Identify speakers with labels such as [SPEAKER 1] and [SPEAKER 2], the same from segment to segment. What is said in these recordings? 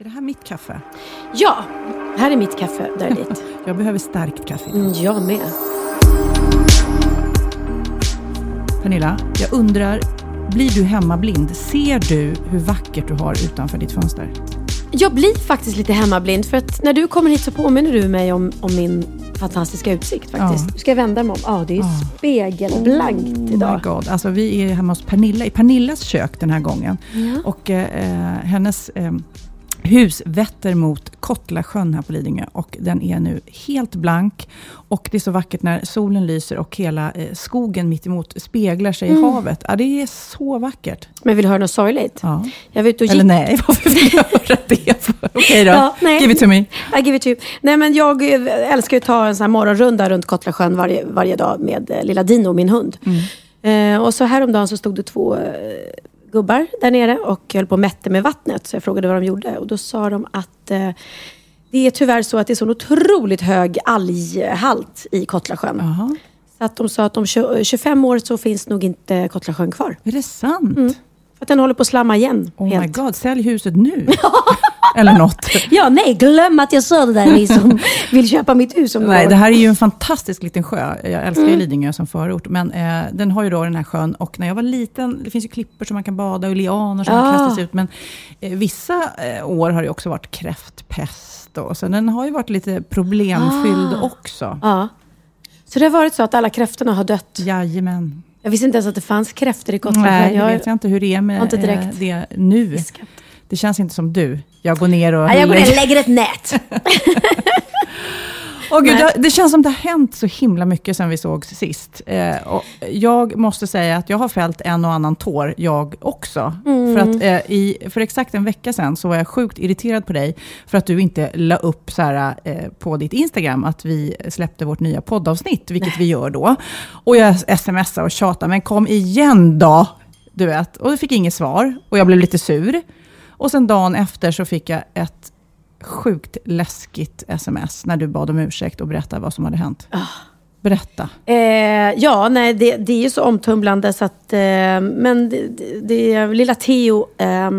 [SPEAKER 1] Är det här mitt kaffe?
[SPEAKER 2] Ja, här är mitt kaffe. Där är ditt.
[SPEAKER 1] Jag behöver starkt kaffe.
[SPEAKER 2] Mm, jag med.
[SPEAKER 1] Pernilla, jag undrar, blir du hemmablind? Ser du hur vackert du har utanför ditt fönster?
[SPEAKER 2] Jag blir faktiskt lite hemmablind för att när du kommer hit så påminner du mig om, om min fantastiska utsikt faktiskt.
[SPEAKER 1] Ja.
[SPEAKER 2] Nu ska jag vända mig om. Ja, det är
[SPEAKER 1] Ja.
[SPEAKER 2] spegelblankt
[SPEAKER 1] Oh
[SPEAKER 2] idag.
[SPEAKER 1] my God. Alltså, vi är hemma hos Pernilla, i Pernillas kök den här gången. Och eh, hennes eh, hus vetter mot Kottlasjön här på Lidingö. Och den är nu helt blank. Och det är så vackert när solen lyser och hela eh, skogen mitt emot speglar sig
[SPEAKER 2] Mm.
[SPEAKER 1] i havet. Ja, det är så vackert.
[SPEAKER 2] Men vill du höra något sorgligt?
[SPEAKER 1] Ja.
[SPEAKER 2] Jag var ute och
[SPEAKER 1] Eller
[SPEAKER 2] gick.
[SPEAKER 1] nej, varför vill jag höra det? Okej då,
[SPEAKER 2] Ja, nej.
[SPEAKER 1] give it to me.
[SPEAKER 2] I give it to you. Nej, men jag eh, älskar att ta en sån här morgonrunda runt Kottlasjön varje, varje dag med eh, lilla Dino, min hund. Eh, och så häromdagen så stod det två eh, gubbar där nere och höll på och mätte med vattnet. Så jag frågade vad de gjorde. Och då sa de att eh, det är tyvärr så att det är så otroligt hög alghalt i Kottlasjön. Så att de sa att om 20, 25 år så finns nog inte Kottlasjön kvar.
[SPEAKER 1] Är det sant?
[SPEAKER 2] För att den håller på att slamma igen.
[SPEAKER 1] Oh my
[SPEAKER 2] helt.
[SPEAKER 1] god, sälj huset nu. Eller något.
[SPEAKER 2] Ja, nej, glöm att jag sa det där ni som vill köpa mitt hus om
[SPEAKER 1] Nej, det här är ju en fantastisk liten sjö. Jag älskar
[SPEAKER 2] Mm.
[SPEAKER 1] Lidingö som förort. Men eh, den har ju då den här sjön. Och när jag var liten, det finns ju klippor som man kan bada och lianer som
[SPEAKER 2] Ah.
[SPEAKER 1] kastas ut. Men eh, vissa eh, år har det också varit kräftpest. Och, så den har ju varit lite problemfylld
[SPEAKER 2] Ah.
[SPEAKER 1] också.
[SPEAKER 2] Ja. Så det har varit så att alla kräftorna har dött?
[SPEAKER 1] Jajamän.
[SPEAKER 2] Jag visste inte ens att det fanns kräftor i Kottlasjön.
[SPEAKER 1] Nej,
[SPEAKER 2] Jag-
[SPEAKER 1] vet jag inte hur det är med eh, det nu.
[SPEAKER 2] fiskat.
[SPEAKER 1] Det känns inte som du. Jag går ner och...
[SPEAKER 2] Nej, jag går ner och lägger ett nät.
[SPEAKER 1] Åh gud,
[SPEAKER 2] Nej.
[SPEAKER 1] det, det känns som det har hänt så himla mycket sen vi såg sist. Eh, och jag måste säga att jag har fällt en och annan tår, jag också.
[SPEAKER 2] Mm.
[SPEAKER 1] För, att, eh, i, för exakt en vecka sedan så var jag sjukt irriterad på dig, för att du inte la upp så här, eh, på ditt Instagram, att vi släppte vårt nya poddavsnitt, vilket vi gör då. Och jag smsade och tjatade, men kom igen då! Du vet. Och jag fick inget svar, och jag blev lite sur. Och sen dagen efter så fick jag ett sjukt läskigt sms när du bad om ursäkt och berättade vad som hade hänt. Berätta.
[SPEAKER 2] Eh, ja, nej, det, det är ju så omtumlande så att... Eh, men det, det, lilla Theo eh,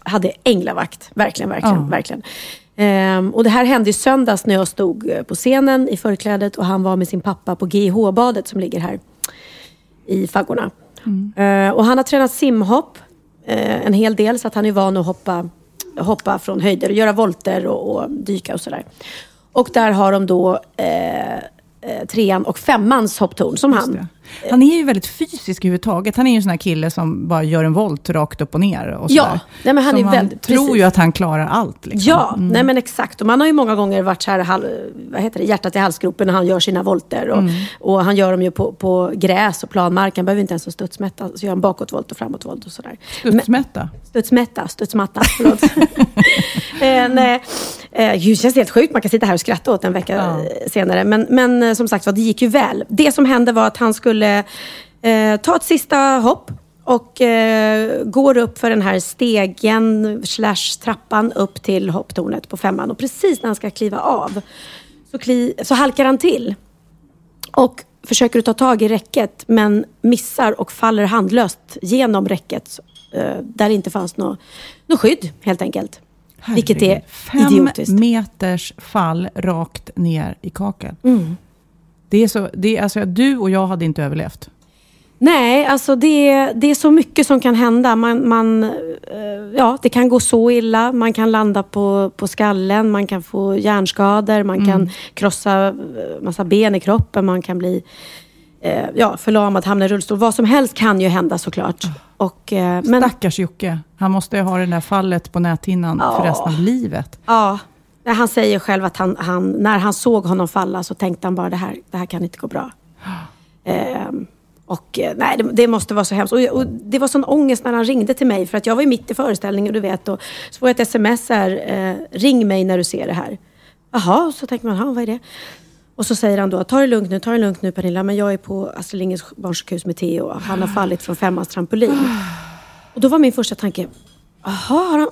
[SPEAKER 2] hade änglavakt. Verkligen, verkligen,
[SPEAKER 1] Ja.
[SPEAKER 2] verkligen. Eh, och det här hände i söndags när jag stod eh, på scenen i förklädet och han var med sin pappa på GIH-badet som ligger här i faggorna. Eh, och han har tränat simhopp eh, en hel del så att han är van att hoppa, hoppa från höjder och göra volter och, och dyka och sådär. Och där har de då eh, trean och femmans hopptorn som han.
[SPEAKER 1] Han är ju väldigt fysisk överhuvudtaget. Han är ju en sån här kille som bara gör en volt rakt upp och ner. Och
[SPEAKER 2] Ja, nej, men han är väldigt-
[SPEAKER 1] tror
[SPEAKER 2] precis.
[SPEAKER 1] ju att han klarar allt. Liksom.
[SPEAKER 2] Ja, nej men exakt. Och man har ju många gånger varit så här, vad heter det, hjärtat i halsgropen när han gör sina volter. Och, och han gör dem ju på, på gräs och planmark. Han behöver inte ens ha studsmätta. Så gör han bakåtvolt och framåtvolt och sådär. Men-
[SPEAKER 1] Studsmätta.
[SPEAKER 2] Studsmätta, studsmatta, förlåt. eh, nej, eh, det känns helt sjukt. Man kan sitta här och skratta åt en vecka
[SPEAKER 1] Ja.
[SPEAKER 2] senare. Men, men eh, som sagt var, det gick ju väl. Det som hände var att han skulle eh, ta ett sista hopp och eh, går upp för den här stegen slash trappan upp till hopptornet på femman. Och precis när han ska kliva av så, kli, så halkar han till. Och försöker ta tag i räcket men missar och faller handlöst genom räcket. Eh, där det inte fanns något nå skydd helt enkelt. Vilket är
[SPEAKER 1] Herregud.
[SPEAKER 2] idiotiskt.
[SPEAKER 1] Fem meters fall rakt ner i kakeln.
[SPEAKER 2] Mm.
[SPEAKER 1] Det är så, det är, alltså, du och jag hade inte överlevt.
[SPEAKER 2] Nej, alltså det, det är så mycket som kan hända. Man, man, eh, ja, det kan gå så illa. Man kan landa på, på skallen, man kan få hjärnskador, man
[SPEAKER 1] Mm.
[SPEAKER 2] kan krossa eh, massa ben i kroppen, man kan bli eh, ja, förlamad, hamna i rullstol. Vad som helst kan ju hända såklart. Och, eh, men,
[SPEAKER 1] Stackars Jocke. Han måste ju ha det där fallet på näthinnan för
[SPEAKER 2] Ja.
[SPEAKER 1] resten av livet.
[SPEAKER 2] ja, han säger själv att han, han, när han såg honom falla så tänkte han bara det här, det här kan inte gå bra. Ehm, och eh, nej, det, det måste vara så hemskt. Och, och det var sån ångest när han ringde till mig. För att jag var ju mitt i föreställningen, du vet. Och så får jag ett sms här. Eh, ring mig när du ser det här. Jaha, så tänker man, "Jaha, vad är det? Och så säger han då, ta det lugnt nu, ta det lugnt nu Pernilla. Men jag är på Astrid Lindgrens barnsjukhus med Theo. Han har fallit från femmans trampolin. Och då var min första tanke, jaha, har han...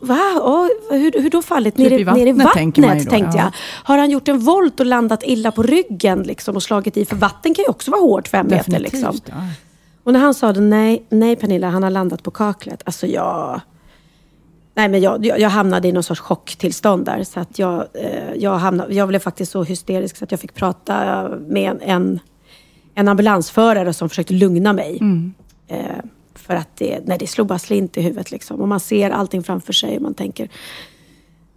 [SPEAKER 2] Va? Åh, hur, hur då fallit?
[SPEAKER 1] Typ
[SPEAKER 2] Nere,
[SPEAKER 1] i vattnet,
[SPEAKER 2] nere i vattnet,
[SPEAKER 1] tänker man ju då,
[SPEAKER 2] tänkte
[SPEAKER 1] ja.
[SPEAKER 2] jag. Har han gjort en volt och landat illa på ryggen liksom, och slagit i? För vatten kan ju också vara hårt fem meter.
[SPEAKER 1] Definitivt.
[SPEAKER 2] Liksom.
[SPEAKER 1] Ja.
[SPEAKER 2] Och när han sa det, nej, nej Pernilla, han har landat på kaklet. Alltså jag... Nej, men jag, jag, jag hamnade i någon sorts chocktillstånd där. Så att jag, eh, jag, hamnade, jag blev faktiskt så hysterisk så att jag fick prata med en, en, ambulansförare som försökte lugna mig.
[SPEAKER 1] Mm.
[SPEAKER 2] Eh, för att det, nej, det slog bara slint i huvudet. Liksom. Och man ser allting framför sig och man tänker...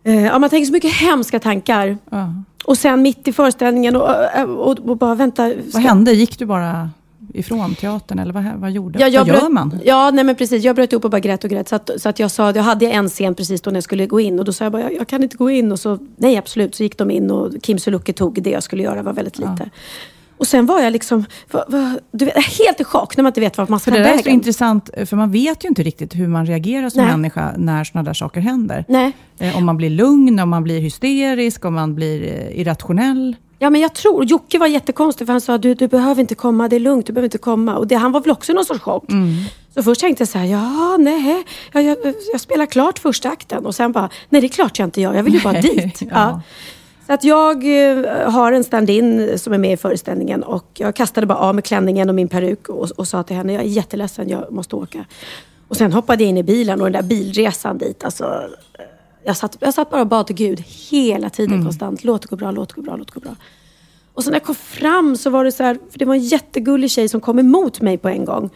[SPEAKER 2] Eh, ja, man tänker så mycket hemska tankar.
[SPEAKER 1] Ja.
[SPEAKER 2] Och sen mitt i föreställningen och, och, och bara vänta. ska-
[SPEAKER 1] Vad hände? Gick du bara ifrån teatern eller vad, vad gjorde
[SPEAKER 2] Ja,
[SPEAKER 1] Vad gör
[SPEAKER 2] bröt,
[SPEAKER 1] man?
[SPEAKER 2] Ja, nej men precis. Jag bröt ihop och bara grät och grät. Så att, så att jag sa, jag hade en scen precis då när jag skulle gå in. Och då sa jag bara, jag, jag kan inte gå in. Och så, nej absolut. Så gick de in och Kim Sulocke tog det jag skulle göra. Var väldigt lite. Och sen var jag liksom, va, va, du vet, helt i chock när man inte vet vart man ska
[SPEAKER 1] För det där är så intressant, för man vet ju inte riktigt hur man reagerar som
[SPEAKER 2] Nej.
[SPEAKER 1] människa när sådana där saker händer.
[SPEAKER 2] Nej.
[SPEAKER 1] Eh, Om man blir lugn, om man blir hysterisk, om man blir eh, irrationell.
[SPEAKER 2] Ja, men jag tror, Jocke var jättekonstig för han sa, du, du behöver inte komma, det är lugnt, du behöver inte komma. Och det, han var väl också någon sorts chock. Så först tänkte jag så här, ja, nej, jag, jag, jag spelar klart första akten. Och sen bara, nej det är klart jag inte gör, jag vill ju bara dit.
[SPEAKER 1] ja.
[SPEAKER 2] Ja. Så att jag eh, har en stand-in som är med i föreställningen och jag kastade bara av mig klänningen och min peruk och, och sa till henne, jag är jätteledsen, jag måste åka. Och sen hoppade jag in i bilen och den där bilresan dit, alltså, eh, jag, satt, jag satt bara och bad till Gud hela tiden konstant. Låt det gå bra, låt det gå bra, låt det gå bra. Och så när jag kom fram så var det så här, för det var en jättegullig tjej som kom emot mig på en gång.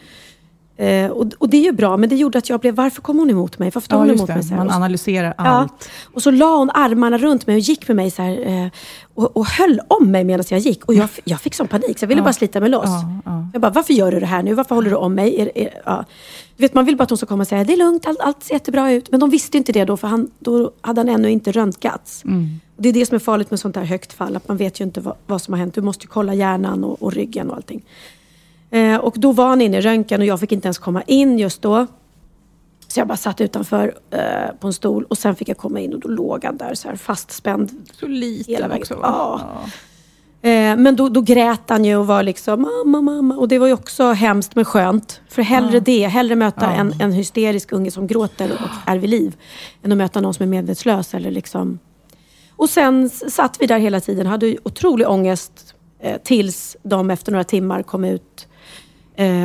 [SPEAKER 2] Eh, och, och det är ju bra, men det gjorde att jag blev, varför kom hon emot mig? Varför tog
[SPEAKER 1] Ja,
[SPEAKER 2] hon emot mig?
[SPEAKER 1] det.
[SPEAKER 2] Så här?
[SPEAKER 1] Man analyserar
[SPEAKER 2] Ja.
[SPEAKER 1] allt.
[SPEAKER 2] Och så la hon armarna runt mig och gick med mig så här, eh, och, och höll om mig medan jag gick. Och jag, jag fick sån panik så jag ville
[SPEAKER 1] Ja.
[SPEAKER 2] bara slita mig loss.
[SPEAKER 1] Ja, ja.
[SPEAKER 2] Jag bara, varför gör du det här nu? Varför håller du om mig? Är, är, ja. Du vet, man vill bara att hon ska komma och säga, det är lugnt, allt, allt ser jättebra ut. Men de visste inte det då, för han, då hade han ännu inte röntgats.
[SPEAKER 1] Mm.
[SPEAKER 2] Det är det som är farligt med sånt här högt fall, att man vet ju inte vad, vad som har hänt. Du måste kolla hjärnan och, och ryggen och allting. Eh, och då var han inne i röntgen och jag fick inte ens komma in just då. Så jag bara satt utanför eh, på en stol och sen fick jag komma in och då låg han där så här fastspänd
[SPEAKER 1] Så liten
[SPEAKER 2] hela vägen.
[SPEAKER 1] också. va?
[SPEAKER 2] Ja. Eh, men då, då grät han ju och var liksom mamma, mamma. Och det var ju också hemskt men skönt. För hellre det, hellre möta
[SPEAKER 1] Ja.
[SPEAKER 2] en, en hysterisk unge som gråter och är vid liv. Än att möta någon som är medvetslös. Eller liksom. Och sen satt vi där hela tiden, hade otrolig ångest. Eh, tills de efter några timmar kom ut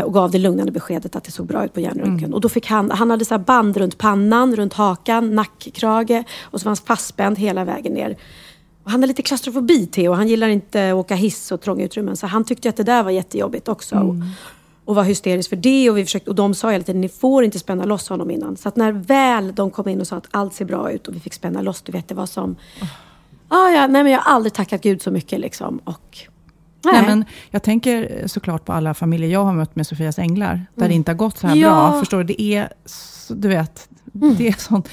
[SPEAKER 2] och gav det lugnande beskedet att det såg bra ut på hjärnröntgen. Och då fick han, han hade så här band runt pannan, runt hakan, nackkrage och så var han fastspänd hela vägen ner. Och han har lite klaustrofobi Theo, han gillar inte att åka hiss och trånga utrymmen. Så han tyckte att det där var jättejobbigt också. Och, och var hysterisk för det. Och, vi försökte, och de sa hela tiden, ni får inte spänna loss honom innan. Så att när väl de kom in och sa att allt ser bra ut och vi fick spänna loss, du vet det var som... Ah, ja, nej, men jag har aldrig tackat Gud så mycket liksom. Och, nej.
[SPEAKER 1] Nej, men jag tänker såklart på alla familjer jag har mött med Sofias änglar, där det inte har gått så här
[SPEAKER 2] Mm. Ja. Mm.
[SPEAKER 1] bra. Förstår du? Det är, du vet, det är sån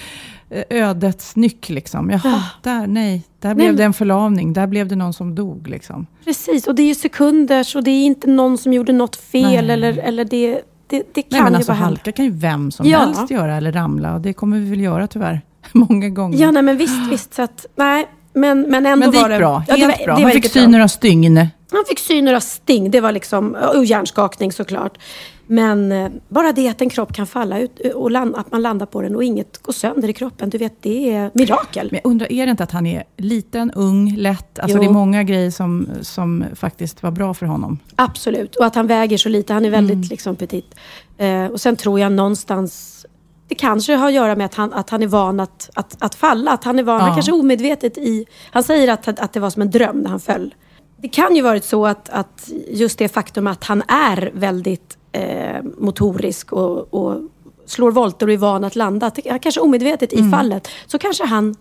[SPEAKER 1] eh, ödets nyck liksom. Jaha, där, nej, där blev
[SPEAKER 2] men-
[SPEAKER 1] det en förlamning, där blev det någon som dog liksom.
[SPEAKER 2] Precis, och det är ju sekunders och det är inte någon som gjorde något fel
[SPEAKER 1] Nej.
[SPEAKER 2] eller, eller det, det, det kan
[SPEAKER 1] Nej, men
[SPEAKER 2] ju
[SPEAKER 1] alltså halka kan ju vem som
[SPEAKER 2] Ja.
[SPEAKER 1] helst göra, eller ramla, och det kommer vi väl göra tyvärr, många gånger.
[SPEAKER 2] Ja, nej men visst, visst. Så att, nej, men, men ändå
[SPEAKER 1] men det
[SPEAKER 2] var
[SPEAKER 1] gick
[SPEAKER 2] det...
[SPEAKER 1] bra,
[SPEAKER 2] Ja, det
[SPEAKER 1] helt
[SPEAKER 2] var-
[SPEAKER 1] bra.
[SPEAKER 2] det
[SPEAKER 1] Han
[SPEAKER 2] var
[SPEAKER 1] fick
[SPEAKER 2] riktigt
[SPEAKER 1] sy några stygn.
[SPEAKER 2] Han fick sy några sting, det var liksom, och hjärnskakning såklart. Men eh, bara det att en kropp kan falla ut eh, och land, att man landar på den och inget går sönder i kroppen, du vet, det är mirakel.
[SPEAKER 1] Men jag undrar, är det inte att han är liten, ung, lätt? Alltså
[SPEAKER 2] Jo.
[SPEAKER 1] det är många grejer som, som faktiskt var bra för honom.
[SPEAKER 2] Absolut, och att han väger så lite, han är väldigt
[SPEAKER 1] Mm.
[SPEAKER 2] liksom petit. Eh, och sen tror jag någonstans, det kanske har att göra med att han, att han är van att, att, att falla. Att han är van, han
[SPEAKER 1] Ja.
[SPEAKER 2] kanske omedvetet i, han säger att, att det var som en dröm när han föll. Det kan ju varit så att, att just det faktum att han är väldigt eh, motorisk och, och slår volter och är van att landa, kanske omedvetet i fallet, så kanske han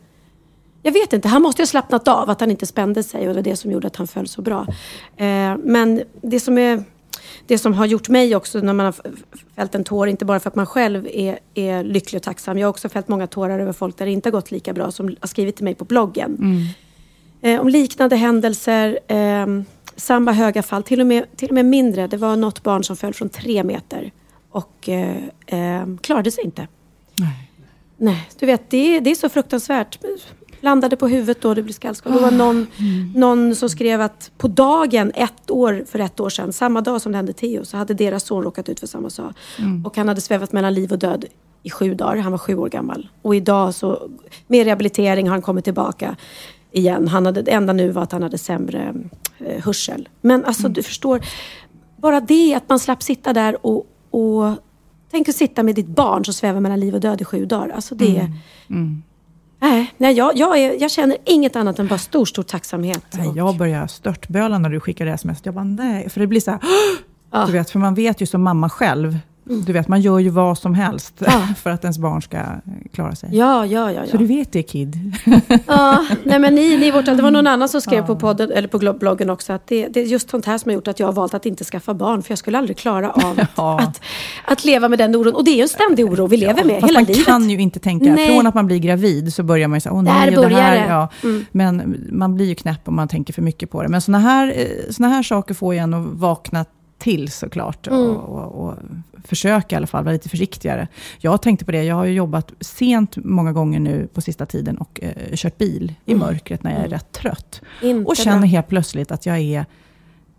[SPEAKER 2] jag vet inte, han måste ha slappnat av att han inte spände sig och det var det som gjorde att han föll så bra. Eh, men det som, är, det som har gjort mig också när man har fällt en tår, inte bara för att man själv är, är lycklig och tacksam. Jag har också fällt många tårar över folk där det inte har gått lika bra som har skrivit till mig på bloggen. Eh, om liknande händelser, eh, samma höga fall, till och, med, till och med mindre. Det var något barn som föll från tre meter och eh, eh, klarade sig inte.
[SPEAKER 1] Nej.
[SPEAKER 2] Nej, du vet, det är, det är så fruktansvärt. Landade på huvudet då, det blev skallskada. Det var någon, någon som skrev att på dagen, ett år för ett år sedan, samma dag som det hände Theo, så hade deras son råkat ut för samma sak. Och han hade svävat mellan liv och död i sju dagar. Han var sju år gammal. Och idag så, med rehabilitering har han kommit tillbaka igen. Han hade, det enda nu var att han hade sämre eh, hörsel. Men alltså du förstår, bara det att man slapp sitta där och, och Tänk att sitta med ditt barn som svävar mellan liv och död i sju dagar. Alltså det är... Nej, nej jag, jag, är, jag känner inget annat än bara stor, stor tacksamhet.
[SPEAKER 1] Nej, jag börjar störtböla när du skickar sms. Jag bara, nej. För det blir så här,
[SPEAKER 2] Ja.
[SPEAKER 1] du vet, för man vet ju som mamma själv, du vet, man gör ju vad som helst
[SPEAKER 2] Ja.
[SPEAKER 1] för att ens barn ska klara sig.
[SPEAKER 2] Ja, ja, ja.
[SPEAKER 1] Så
[SPEAKER 2] ja.
[SPEAKER 1] du vet det, Kid.
[SPEAKER 2] ja nej, men ni, ni vårt det var någon annan som skrev på, podden, eller på bloggen också att det, det är just sånt här som har gjort att jag har valt att inte skaffa barn. För jag skulle aldrig klara av
[SPEAKER 1] Ja.
[SPEAKER 2] att, att leva med den oron. Och det är ju en ständig oro vi lever med hela
[SPEAKER 1] man
[SPEAKER 2] livet.
[SPEAKER 1] kan ju inte tänka,
[SPEAKER 2] Nej.
[SPEAKER 1] från att man blir gravid så börjar man ju säga, åh nej, och det här, ja.
[SPEAKER 2] Mm.
[SPEAKER 1] Men man blir ju knäpp om man tänker för mycket på det. Men såna här, eh, såna här saker får ju en att vakna till såklart.
[SPEAKER 2] Mm.
[SPEAKER 1] Och, och, och försöka i alla fall vara lite försiktigare. Jag tänkte på det, jag har ju jobbat sent många gånger nu på sista tiden och eh, kört bil i mörkret när jag är rätt trött.
[SPEAKER 2] Mm. Inte
[SPEAKER 1] Och känner helt plötsligt att jag är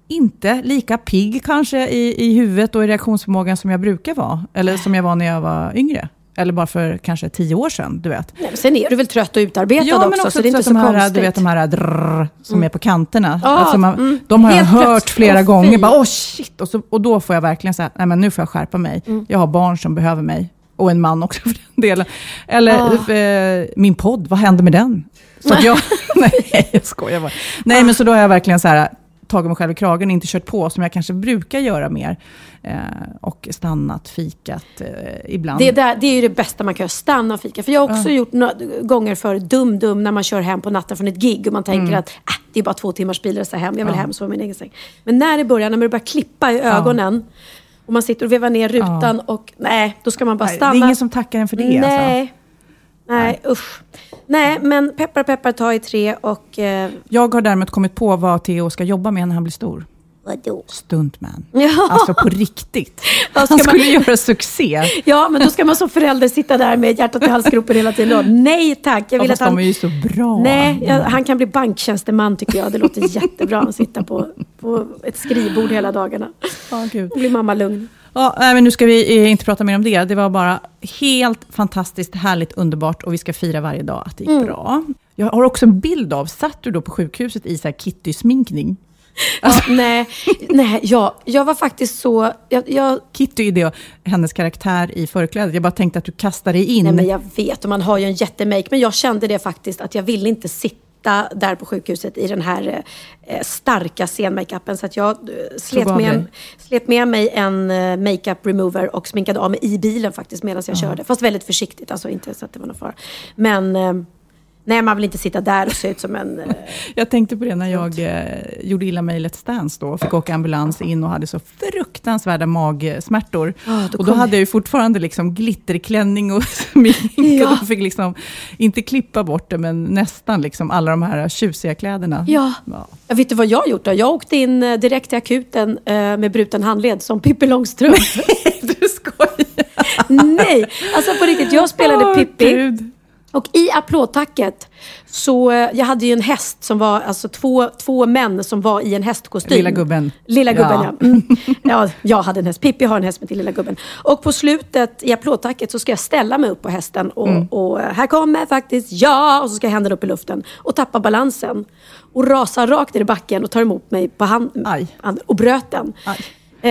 [SPEAKER 1] inte lika pigg kanske i, i huvudet och i reaktionsförmågan som jag brukar vara. Eller som jag var när jag var yngre. Eller bara för kanske tio år sedan, du vet.
[SPEAKER 2] Nej, sen är du väl trött och utarbetad
[SPEAKER 1] Ja,
[SPEAKER 2] också,
[SPEAKER 1] men också
[SPEAKER 2] så det är inte så,
[SPEAKER 1] de här,
[SPEAKER 2] konstigt.
[SPEAKER 1] du vet, de här drrrr som är på kanterna.
[SPEAKER 2] Ja,
[SPEAKER 1] alltså man,
[SPEAKER 2] mm.
[SPEAKER 1] De har jag hört
[SPEAKER 2] plötsligt.
[SPEAKER 1] flera gånger. Bara, Åh shit! Och, så, och då får jag verkligen säga, nej men nu får jag skärpa mig.
[SPEAKER 2] Mm.
[SPEAKER 1] Jag har barn som behöver mig. Och en man också för den delen. Eller
[SPEAKER 2] Ah.
[SPEAKER 1] eh, min podd, vad händer med den? Så jag, nej, jag skojar bara. Nej, men så då har jag verkligen så här, tagit mig själv i kragen inte kört på som jag kanske brukar göra mer. Eh, och stannat, fikat eh, ibland.
[SPEAKER 2] Det, där, det är ju det bästa man kan göra, stanna och fika. För jag har också gjort några gånger för dum-dum när man kör hem på natten från ett gig och man tänker
[SPEAKER 1] Mm.
[SPEAKER 2] att äh, det är bara två timmars bilresa hem, jag vill hem så i min egen säng. Men när det börjar, när man börjar klippa i ögonen och man sitter och vevar ner rutan och nej, då ska man bara
[SPEAKER 1] Nej,
[SPEAKER 2] stanna.
[SPEAKER 1] det är ingen som tackar en för det. Alltså.
[SPEAKER 2] Nej. Nej, usch. Nej, men peppar peppar ta i tre och... Eh,
[SPEAKER 1] Jag har däremot kommit på vad Theo ska jobba med när han blir stor.
[SPEAKER 2] vadå?
[SPEAKER 1] Stuntman.
[SPEAKER 2] Ja.
[SPEAKER 1] Alltså på riktigt.
[SPEAKER 2] Ja,
[SPEAKER 1] Han
[SPEAKER 2] ska man-
[SPEAKER 1] skulle göra succé.
[SPEAKER 2] Ja, men då ska man som förälder sitta där med hjärtat i halsgropen hela tiden. Och, nej tack, jag
[SPEAKER 1] Ja,
[SPEAKER 2] vill
[SPEAKER 1] fast
[SPEAKER 2] att han...
[SPEAKER 1] de är ju så bra.
[SPEAKER 2] Nej, jag, han kan bli banktjänsteman tycker jag. Det låter jättebra att sitta på, på ett skrivbord hela dagarna.
[SPEAKER 1] Ja, gud.
[SPEAKER 2] Då blir mamma lugn.
[SPEAKER 1] Ja, nej, men nu ska vi eh, inte prata mer om det. Det var bara helt fantastiskt, härligt, underbart och vi ska fira varje dag att det gick
[SPEAKER 2] Mm.
[SPEAKER 1] bra. Jag har också en bild av, satt du då på sjukhuset i så här Kitty-sminkning?
[SPEAKER 2] Ja, nej, nej jag, jag var faktiskt så... Jag, jag,
[SPEAKER 1] Kitty är det, hennes karaktär i förklädet. Jag bara tänkte att du kastar dig in.
[SPEAKER 2] nej, men jag vet, och man har ju en jättemake. Men jag kände det faktiskt att jag ville inte sitta där på sjukhuset i den här eh, starka scenmakeupen. Så att jag eh, slet med, slet med mig en eh, makeup remover och sminkade av mig i bilen faktiskt medan jag körde. Fast väldigt försiktigt, alltså inte så att det var någon fara. Men nej, man vill inte sitta där och se ut som en... Eh,
[SPEAKER 1] Jag tänkte på det när jag eh, gjorde illa mig i Let's Dance då. Fick åka ambulans in och hade så fruktansvärda magsmärtor.
[SPEAKER 2] Ja, då
[SPEAKER 1] och då hade jag ju fortfarande liksom glitterklänning och smink.
[SPEAKER 2] Ja.
[SPEAKER 1] Och de fick liksom, inte klippa bort det, men nästan liksom alla de här tjusiga kläderna.
[SPEAKER 2] Ja.
[SPEAKER 1] Ja.
[SPEAKER 2] Jag vet du vad jag har gjort då? Jag åkte in eh, direkt till akuten eh, med bruten handled som Pippi Långstrump.
[SPEAKER 1] Du skojar!
[SPEAKER 2] Nej, alltså på riktigt. Jag spelade
[SPEAKER 1] Åh,
[SPEAKER 2] Pippi.
[SPEAKER 1] Gud.
[SPEAKER 2] Och i applådtacket så, eh, jag hade ju en häst som var, alltså två, två män som var i en hästkostym.
[SPEAKER 1] Lilla gubben.
[SPEAKER 2] Lilla gubben ja.
[SPEAKER 1] Ja.
[SPEAKER 2] Mm. ja. Jag hade en häst, Pippi har en häst med till lilla gubben. Och på slutet i applådtacket så ska jag ställa mig upp på hästen och,
[SPEAKER 1] Mm.
[SPEAKER 2] och eh, här kommer faktiskt ja! Och så ska jag händerna upp i luften och tappa balansen. Och rasa rakt ner i backen och tar emot mig på hand,
[SPEAKER 1] Aj.
[SPEAKER 2] hand och bröt den.
[SPEAKER 1] Aj.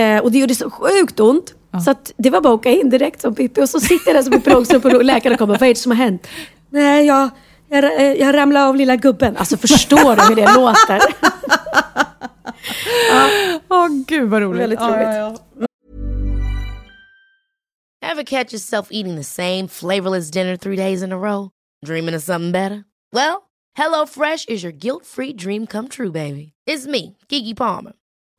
[SPEAKER 2] Eh, och det gjorde så sjukt ont. Så att det var bara att åka in direkt som Pippi. Och så sitter jag där som Pippi Långstrump och läkaren kommer. Vad är det som har hänt? Nej, jag, jag, jag ramlade av lilla gubben. Alltså förstår du hur det låter?
[SPEAKER 1] Åh, gud vad roligt.
[SPEAKER 2] Väldigt
[SPEAKER 1] Ja,
[SPEAKER 2] roligt.
[SPEAKER 1] ja, ja.
[SPEAKER 3] Ever catch yourself eating the same flavorless dinner three days in a row? Dreaming of something better? Well, HelloFresh is your guilt-free dream come true, baby. It's me, Kiki Palmer.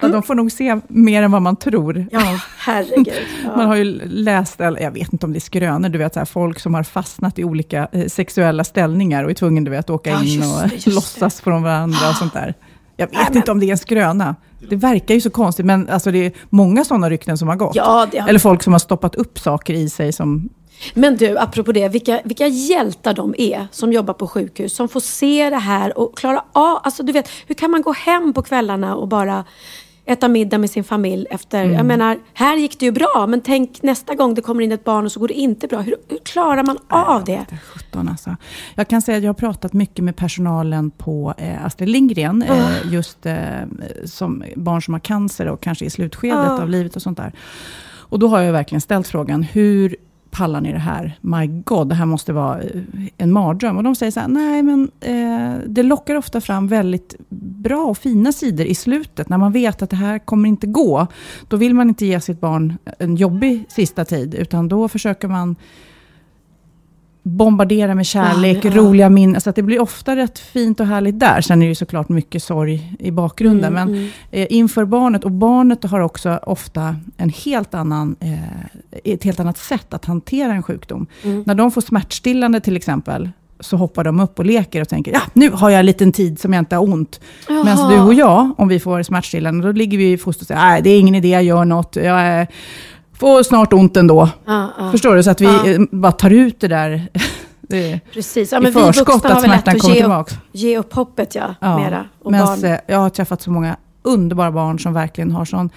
[SPEAKER 1] De får nog se mer än vad man tror.
[SPEAKER 2] Ja, herregud. Ja.
[SPEAKER 1] Man har ju läst, eller jag vet inte om det är skrönor, du vet så här, folk som har fastnat i olika eh, sexuella ställningar och är tvungna du vet, att åka
[SPEAKER 2] Ja,
[SPEAKER 1] in och
[SPEAKER 2] det, just det.
[SPEAKER 1] låtsas från varandra och sånt där. Jag vet
[SPEAKER 2] Nej, men-
[SPEAKER 1] inte om det är en skröna. Det verkar ju så konstigt, men alltså, det är många sådana rykten som har gått.
[SPEAKER 2] Ja, har-
[SPEAKER 1] Eller folk som har stoppat upp saker i sig som...
[SPEAKER 2] Men du, apropå det, vilka, vilka hjältar de är som jobbar på sjukhus, som får se det här och klara av, alltså du vet, hur kan man gå hem på kvällarna och bara äta middag med sin familj efter,
[SPEAKER 1] Mm.
[SPEAKER 2] jag menar, här gick det ju bra, men tänk nästa gång det kommer in ett barn och så går det inte bra. Hur, hur klarar man av det?
[SPEAKER 1] 17 alltså. Jag kan säga att jag har pratat mycket med personalen på eh, Astrid Lindgren, eh, just eh, som barn som har cancer och kanske i slutskedet
[SPEAKER 2] Ah.
[SPEAKER 1] av livet och sånt där. Och då har jag verkligen ställt frågan, hur pallar ni det här? My God, det här måste vara eh, en mardröm. Och de säger så här, nej men eh, det lockar ofta fram väldigt bra och fina sidor i slutet, när man vet att det här kommer inte gå. Då vill man inte ge sitt barn en jobbig sista tid, utan då försöker man bombardera med kärlek,
[SPEAKER 2] Ja, ja.
[SPEAKER 1] roliga minnen. Så att det blir ofta rätt fint och härligt där. Sen är det ju såklart mycket sorg i bakgrunden.
[SPEAKER 2] Mm,
[SPEAKER 1] men eh, inför barnet, och barnet har också ofta en helt annan, eh, ett helt annat sätt att hantera en sjukdom.
[SPEAKER 2] Mm.
[SPEAKER 1] När de får smärtstillande till exempel, så hoppar de upp och leker och tänker, ja nu har jag en liten tid som jag inte har ont. Medan du och jag, om vi får smärtstillande, då ligger vi i foster och säger, nej det är ingen idé, jag gör något. Jag är, får snart ont ändå.
[SPEAKER 2] Ja, ja.
[SPEAKER 1] Förstår du? Så att vi
[SPEAKER 2] Ja.
[SPEAKER 1] eh, bara tar ut det där det,
[SPEAKER 2] Precis. Ja,
[SPEAKER 1] i
[SPEAKER 2] men vi
[SPEAKER 1] förskott, att smärtan kommer
[SPEAKER 2] ge upp,
[SPEAKER 1] tillbaka.
[SPEAKER 2] ge upp hoppet, ja, mera. Och
[SPEAKER 1] Men
[SPEAKER 2] barn.
[SPEAKER 1] eh, jag har träffat så många underbara barn som verkligen har sån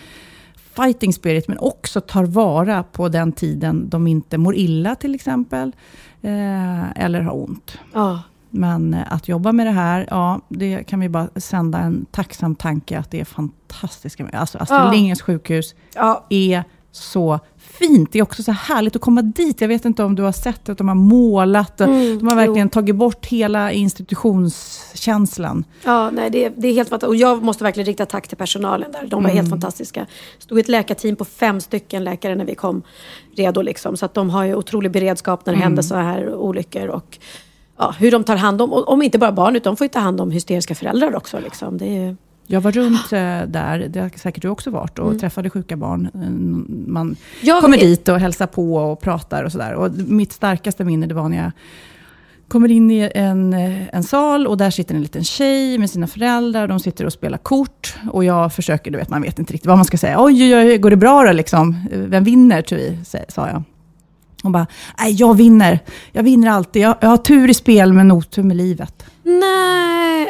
[SPEAKER 1] fighting spirit, men också tar vara på den tiden de inte mår illa till exempel, eh, eller har ont.
[SPEAKER 2] Ja.
[SPEAKER 1] Men eh, att jobba med det här, ja, det kan vi bara sända en tacksam tanke att det är fantastiska Alltså Astrid
[SPEAKER 2] Ja.
[SPEAKER 1] Lindgrens sjukhus
[SPEAKER 2] Ja.
[SPEAKER 1] är så fint. Det är också så härligt att komma dit. Jag vet inte om du har sett att de har målat.
[SPEAKER 2] Mm,
[SPEAKER 1] de har verkligen tagit bort hela institutionskänslan.
[SPEAKER 2] Ja, nej, det, är, det är helt fantastiskt. Och jag måste verkligen rikta tack till personalen där. De var
[SPEAKER 1] Mm.
[SPEAKER 2] helt fantastiska. Det stod ett läkarteam på fem stycken läkare när vi kom redo. Liksom. Så att de har ju otrolig beredskap när det
[SPEAKER 1] Mm.
[SPEAKER 2] händer så här olyckor. Och ja, hur de tar hand om, om inte bara barn, utan de får ju ta hand om hysteriska föräldrar också. Liksom. Det är,
[SPEAKER 1] Jag var runt eh, där, det har säkert du också varit, och träffade sjuka barn. Eh, Man
[SPEAKER 2] Mm. Jag
[SPEAKER 1] kommer
[SPEAKER 2] vet-
[SPEAKER 1] dit och hälsar på och pratar och sådär. Och mitt starkaste minne det var när jag kommer in i en, eh, en sal och där sitter en liten tjej med sina föräldrar. De sitter och spelar kort och jag försöker, du vet, man vet inte riktigt vad man ska säga. Oj, oj, oj, går det bra då liksom? Vem vinner, tror vi, sä- sa jag. Hon bara, nej jag vinner. Jag vinner alltid. Jag, jag har tur i spel men otur med livet.
[SPEAKER 2] nej.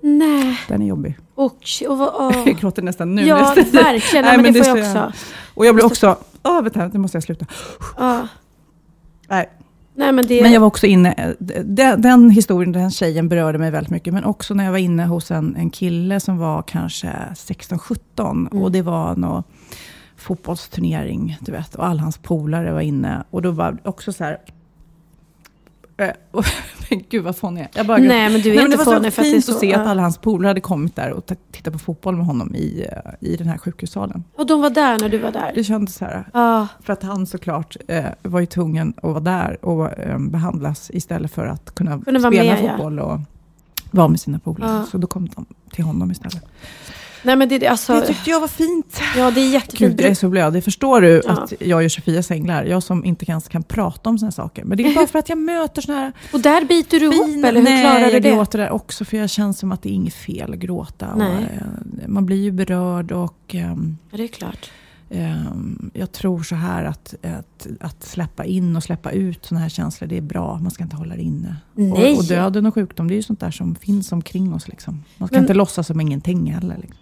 [SPEAKER 2] Nej.
[SPEAKER 1] Den är jobbig.
[SPEAKER 2] Och, och, åh.
[SPEAKER 1] Jag gråter nästan nu.
[SPEAKER 2] Ja, verkligen. Nej, men det får jag
[SPEAKER 1] så-
[SPEAKER 2] också.
[SPEAKER 1] Och jag blir också... Åh, vänta, nu måste jag sluta.
[SPEAKER 2] Ja.
[SPEAKER 1] Nej.
[SPEAKER 2] Nej, men det...
[SPEAKER 1] Men jag var också inne... Den, den historien, den tjejen berörde mig väldigt mycket. Men också när jag var inne hos en, en kille som var kanske 16-17.
[SPEAKER 2] Mm.
[SPEAKER 1] Och det var någon fotbollsturnering, du vet. Och alla hans polare var inne. Och då var det också så här... Eh, och- Men gud vad fånig jag är. jag. bara-
[SPEAKER 2] Nej, men du är
[SPEAKER 1] Nej,
[SPEAKER 2] inte
[SPEAKER 1] Det var
[SPEAKER 2] fånig
[SPEAKER 1] så
[SPEAKER 2] för att det är
[SPEAKER 1] fint
[SPEAKER 2] så-
[SPEAKER 1] att se att
[SPEAKER 2] ja.
[SPEAKER 1] alla hans polare hade kommit där och tittat på fotboll med honom i, eh, i den här sjukhussalen.
[SPEAKER 2] Och de var där när du var där?
[SPEAKER 1] Det kändes så här,
[SPEAKER 2] Ja.
[SPEAKER 1] för att han såklart eh, var ju tvungen att vara där och eh, behandlas istället för att kunna,
[SPEAKER 2] Kunna
[SPEAKER 1] spela
[SPEAKER 2] med, ja.
[SPEAKER 1] fotboll och vara med sina polare.
[SPEAKER 2] Ja.
[SPEAKER 1] Så då kom de till honom istället.
[SPEAKER 2] Nej, men det, det, alltså,
[SPEAKER 1] Det tyckte jag var fint.
[SPEAKER 2] ja, det är jättefint.
[SPEAKER 1] Gud, jag är så blödig. Förstår du
[SPEAKER 2] Ja.
[SPEAKER 1] att jag gör Sofias änglar? Jag som inte ens kan prata om såna saker. Men det är bara för att jag möter såna här
[SPEAKER 2] Och där biter du ihop,
[SPEAKER 1] fina...
[SPEAKER 2] eller hur
[SPEAKER 1] Nej,
[SPEAKER 2] klarar du
[SPEAKER 1] jag
[SPEAKER 2] det?
[SPEAKER 1] gråter där också. För jag känner som att det är inget fel att gråta. Och,
[SPEAKER 2] Nej.
[SPEAKER 1] eh, man blir ju berörd och... ehm,
[SPEAKER 2] Ja, det är klart.
[SPEAKER 1] Ehm, jag tror så här att, att, att släppa in och släppa ut såna här känslor, det är bra. Man ska inte hålla det inne.
[SPEAKER 2] Nej.
[SPEAKER 1] Och, och döden och sjukdom, det är ju sånt där som finns omkring oss. Liksom. Man ska
[SPEAKER 2] Men-
[SPEAKER 1] inte låtsas som ingenting heller. Liksom.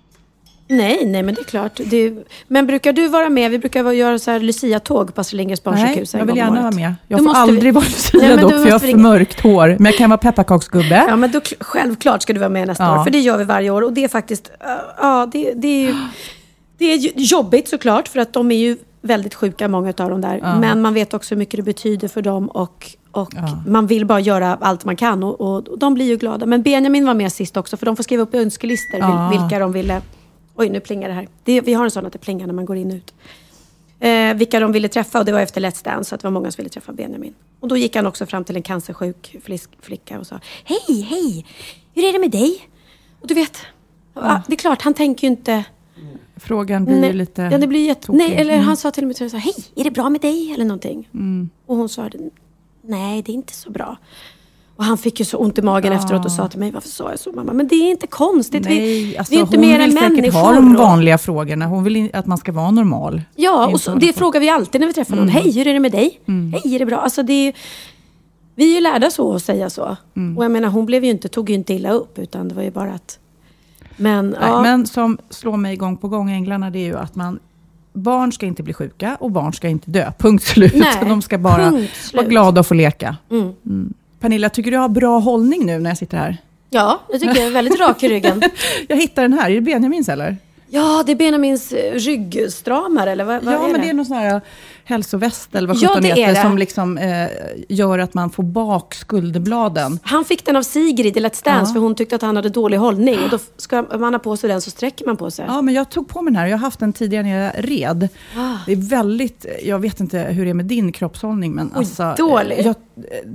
[SPEAKER 2] Nej, nej, men det är klart. Det, men brukar du vara med? Vi brukar göra så här Lucia-tåg på Astrid Lindgrens
[SPEAKER 1] Nej,
[SPEAKER 2] barnsjukhus en
[SPEAKER 1] jag vill gärna vara med.
[SPEAKER 2] Då
[SPEAKER 1] Jag får
[SPEAKER 2] måste vi-
[SPEAKER 1] aldrig vara Lucia
[SPEAKER 2] Nej,
[SPEAKER 1] dock,
[SPEAKER 2] då
[SPEAKER 1] för jag har för mörkt hår. Men jag kan vara pepparkaksgubbe.
[SPEAKER 2] Ja, men då, självklart ska du vara med nästa
[SPEAKER 1] Ja.
[SPEAKER 2] år. För det gör vi varje år. Och det är faktiskt, uh, ja, det, det är ju, det är jobbigt såklart. För att de är ju väldigt sjuka, många av dem där.
[SPEAKER 1] Ja.
[SPEAKER 2] Men man vet också hur mycket det betyder för dem. Och, och
[SPEAKER 1] Ja.
[SPEAKER 2] man vill bara göra allt man kan. Och, och, och de blir ju glada. Men Benjamin var med sist också. För de får skriva upp önskelistor.
[SPEAKER 1] Ja.
[SPEAKER 2] Vil, vilka de ville... Oj, nu plingar det här. Det, vi har en sån att det plingar när man går in och ut. Eh, vilka de ville träffa och det var efter Let's Dance så att det var många som ville träffa Benjamin. Och då gick han också fram till en cancersjuk flicka och sa Hej, hej! Hur är det med dig? Och du vet, ah, det är klart, han tänker ju inte...
[SPEAKER 1] Frågan blir ju lite
[SPEAKER 2] ja, det blir jätte,
[SPEAKER 1] tokig.
[SPEAKER 2] nej, eller
[SPEAKER 1] Mm.
[SPEAKER 2] han sa till och med till Hej, är det bra med dig? Eller någonting.
[SPEAKER 1] Mm.
[SPEAKER 2] Och hon sa Nej, det är inte så bra. Och han fick ju så ont i magen efteråt och sa till mig, varför sa jag så mamma? Men det är inte konstigt. vi,
[SPEAKER 1] Nej, alltså,
[SPEAKER 2] vi är inte
[SPEAKER 1] hon
[SPEAKER 2] mer
[SPEAKER 1] vill
[SPEAKER 2] än
[SPEAKER 1] säkert
[SPEAKER 2] människor.
[SPEAKER 1] ha de vanliga frågorna. Hon vill att man ska vara normal.
[SPEAKER 2] Ja, och så,
[SPEAKER 1] inte
[SPEAKER 2] det frågar vi alltid när vi träffar någon. Hej, hur är det med dig? Hej, är det bra? Alltså det är, vi är ju lärda så att säga så. Och jag menar, hon blev ju inte, tog ju inte illa upp, utan det var ju bara att... Men,
[SPEAKER 1] Nej,
[SPEAKER 2] ja,
[SPEAKER 1] Men som slår mig gång på gång, Änglarna, det är ju att man Barn ska inte bli sjuka och barn ska inte dö. Punkt slut.
[SPEAKER 2] Nej,
[SPEAKER 1] De ska bara vara glada och få leka.
[SPEAKER 2] Mm.
[SPEAKER 1] Mm. Pernilla, tycker du jag har bra hållning nu när jag sitter här?
[SPEAKER 2] ja, jag tycker jag är väldigt rak i ryggen.
[SPEAKER 1] Jag hittar den här. Är det Benjamins eller?
[SPEAKER 2] Ja, det är Benjamins eh, ryggstramare, eller vad, vad
[SPEAKER 1] ja,
[SPEAKER 2] är
[SPEAKER 1] men
[SPEAKER 2] det?
[SPEAKER 1] det är någon sån här hälsoväst eller vad
[SPEAKER 2] Ja, det
[SPEAKER 1] heter,
[SPEAKER 2] det.
[SPEAKER 1] som liksom eh, gör att man får bak skulderbladen.
[SPEAKER 2] Han fick den av Sigrid i Let's Dance,
[SPEAKER 1] Ja.
[SPEAKER 2] för hon tyckte att han hade dålig hållning. Och då ska man ha på sig den så sträcker man på sig.
[SPEAKER 1] Ja, men jag tog på mig den här. Jag har haft den tidigare när jag red.
[SPEAKER 2] Ah.
[SPEAKER 1] Det är väldigt, jag vet inte hur det är med din kroppshållning, men alltså... eh,
[SPEAKER 2] dålig.
[SPEAKER 1] Jag,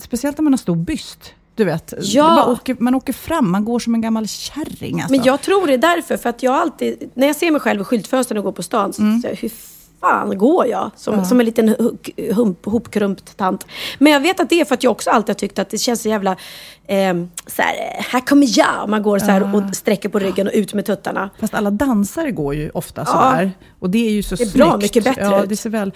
[SPEAKER 1] speciellt när man har stor byst. Du vet,
[SPEAKER 2] Ja.
[SPEAKER 1] åker, man åker fram, man går som en gammal kärring. Alltså.
[SPEAKER 2] Men jag tror det är därför, för att jag alltid, när jag ser mig själv i skyltfönstren och går på stan, så
[SPEAKER 1] Mm.
[SPEAKER 2] säger jag, hur fan går jag? Som, som en liten hump, hopkrumpt tant. Men jag vet att det är för att jag också alltid har tyckt att det känns så jävla, eh, så här, eh, här kommer jag. Man går så här och sträcker på ryggen och ut med tuttarna.
[SPEAKER 1] Fast alla dansare går ju ofta sådär. Och det är ju så
[SPEAKER 2] Det är
[SPEAKER 1] snyggt.
[SPEAKER 2] bra mycket bättre
[SPEAKER 1] ja, det ser väl,